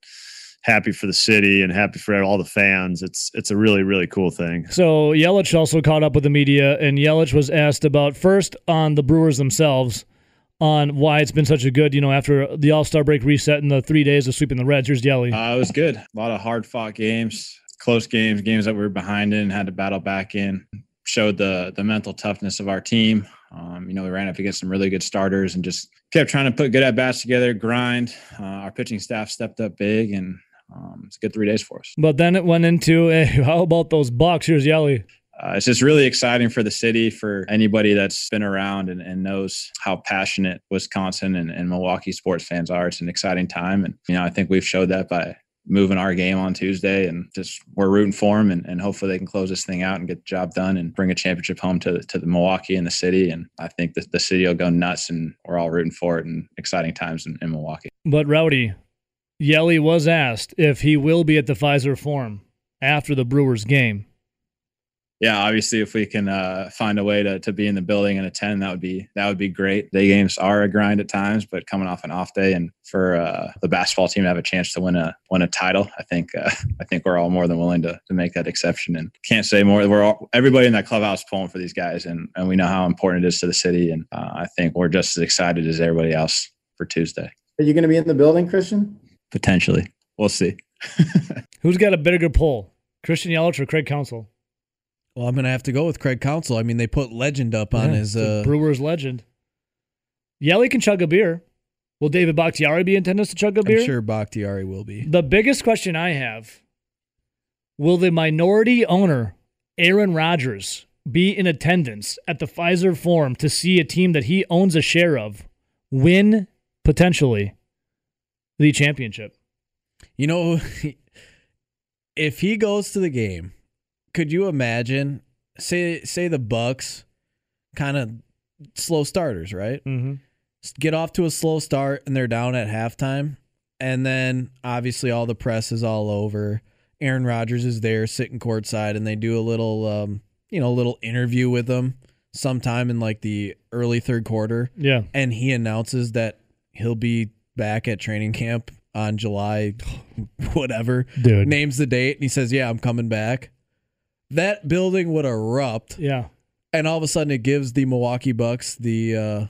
happy for the city and happy for all the fans. It's it's a really really cool thing. So Yelich also caught up with the media, and Yelich was asked about first on the Brewers themselves, on why it's been such a good, you know, after the All Star break reset and the three days of sweeping the Reds. Here's Yelly. Uh, it was good. A lot of hard fought games, close games, games that we were behind in, had to battle back in. Showed the the mental toughness of our team. Um, you know, we ran up against some really good starters and just kept trying to put good at bats together, grind. Uh, our pitching staff stepped up big, and um, it's a good three days for us. But then it went into, hey, how about those Bucks? Here's Yelly. uh, it's just really exciting for the city for anybody that's been around and, and knows how passionate Wisconsin and, and Milwaukee sports fans are. It's an exciting time, and you know I think we've showed that by moving our game on Tuesday, and just we're rooting for them, and, and hopefully they can close this thing out and get the job done and bring a championship home to to the Milwaukee and the city. And I think that the city will go nuts, and we're all rooting for it. And exciting times in, in Milwaukee. But Rowdy, Yelly was asked if he will be at the Fiserv Forum after the Brewers game. yeah, obviously, if we can uh, find a way to, to be in the building and attend, that would be that would be great. Day games are a grind at times, but coming off an off day and for uh, the basketball team to have a chance to win a win a title, I think uh, I think we're all more than willing to, to make that exception. And can't say more. We're all everybody in that clubhouse pulling for these guys, and and we know how important it is to the city. And uh, I think we're just as excited as everybody else for Tuesday. Are you going to be in the building, Christian? Potentially, we'll see. Who's got a bigger pull, Christian Yelich or Craig Counsell? Well, I'm gonna have to go with Craig Counsell. I mean, they put legend up on Yeah, his. Uh, Brewers legend. Yelly can chug a beer. Will David Bakhtiari be in attendance to chug a beer? I'm sure Bakhtiari will be. The biggest question I have will the minority owner, Aaron Rodgers, be in attendance at the Fiserv Forum to see a team that he owns a share of win potentially the championship? You know, if he goes to the game, could you imagine? Say say the Bucks, kind of slow starters, right? Mm-hmm. Get off to a slow start, and they're down at halftime, and then obviously all the press is all over. Aaron Rodgers is there sitting courtside, and they do a little, um, you know, a little interview with him sometime in like the early third quarter. Yeah. and he announces that he'll be back at training camp on July whatever. Dude. Names the date and he says, "Yeah, I'm coming back." That building would erupt. Yeah. And all of a sudden it gives the Milwaukee Bucks the uh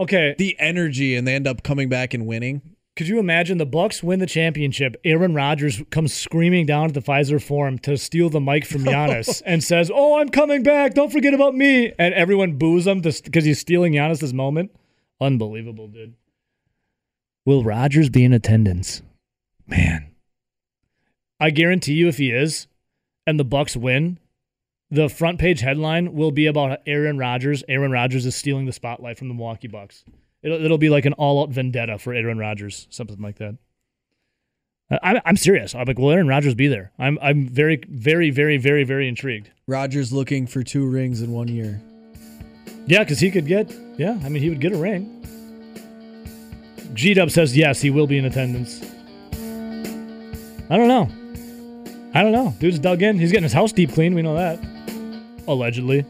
Okay. the energy and they end up coming back and winning. Could you imagine the Bucks win the championship? Aaron Rodgers comes screaming down to the Fiserv Forum to steal the mic from Giannis and says, "Oh, I'm coming back. Don't forget about me." And everyone boos him because he's stealing Giannis's moment. Unbelievable, dude. Will Rodgers be in attendance? Man, I guarantee you, if he is, and the Bucks win, the front page headline will be about Aaron Rodgers. Aaron Rodgers is stealing the spotlight from the Milwaukee Bucks. It'll, it'll be like an all-out vendetta for Aaron Rodgers, something like that. I'm, I'm serious. I'm like, will Aaron Rodgers be there? I'm I'm very, very, very, very, very intrigued. Rodgers looking for two rings in one year. Yeah, because he could get. Yeah, I mean, he would get a ring. G Dub says yes, he will be in attendance. I don't know. I don't know. Dude's dug in. He's getting his house deep clean. We know that. Allegedly.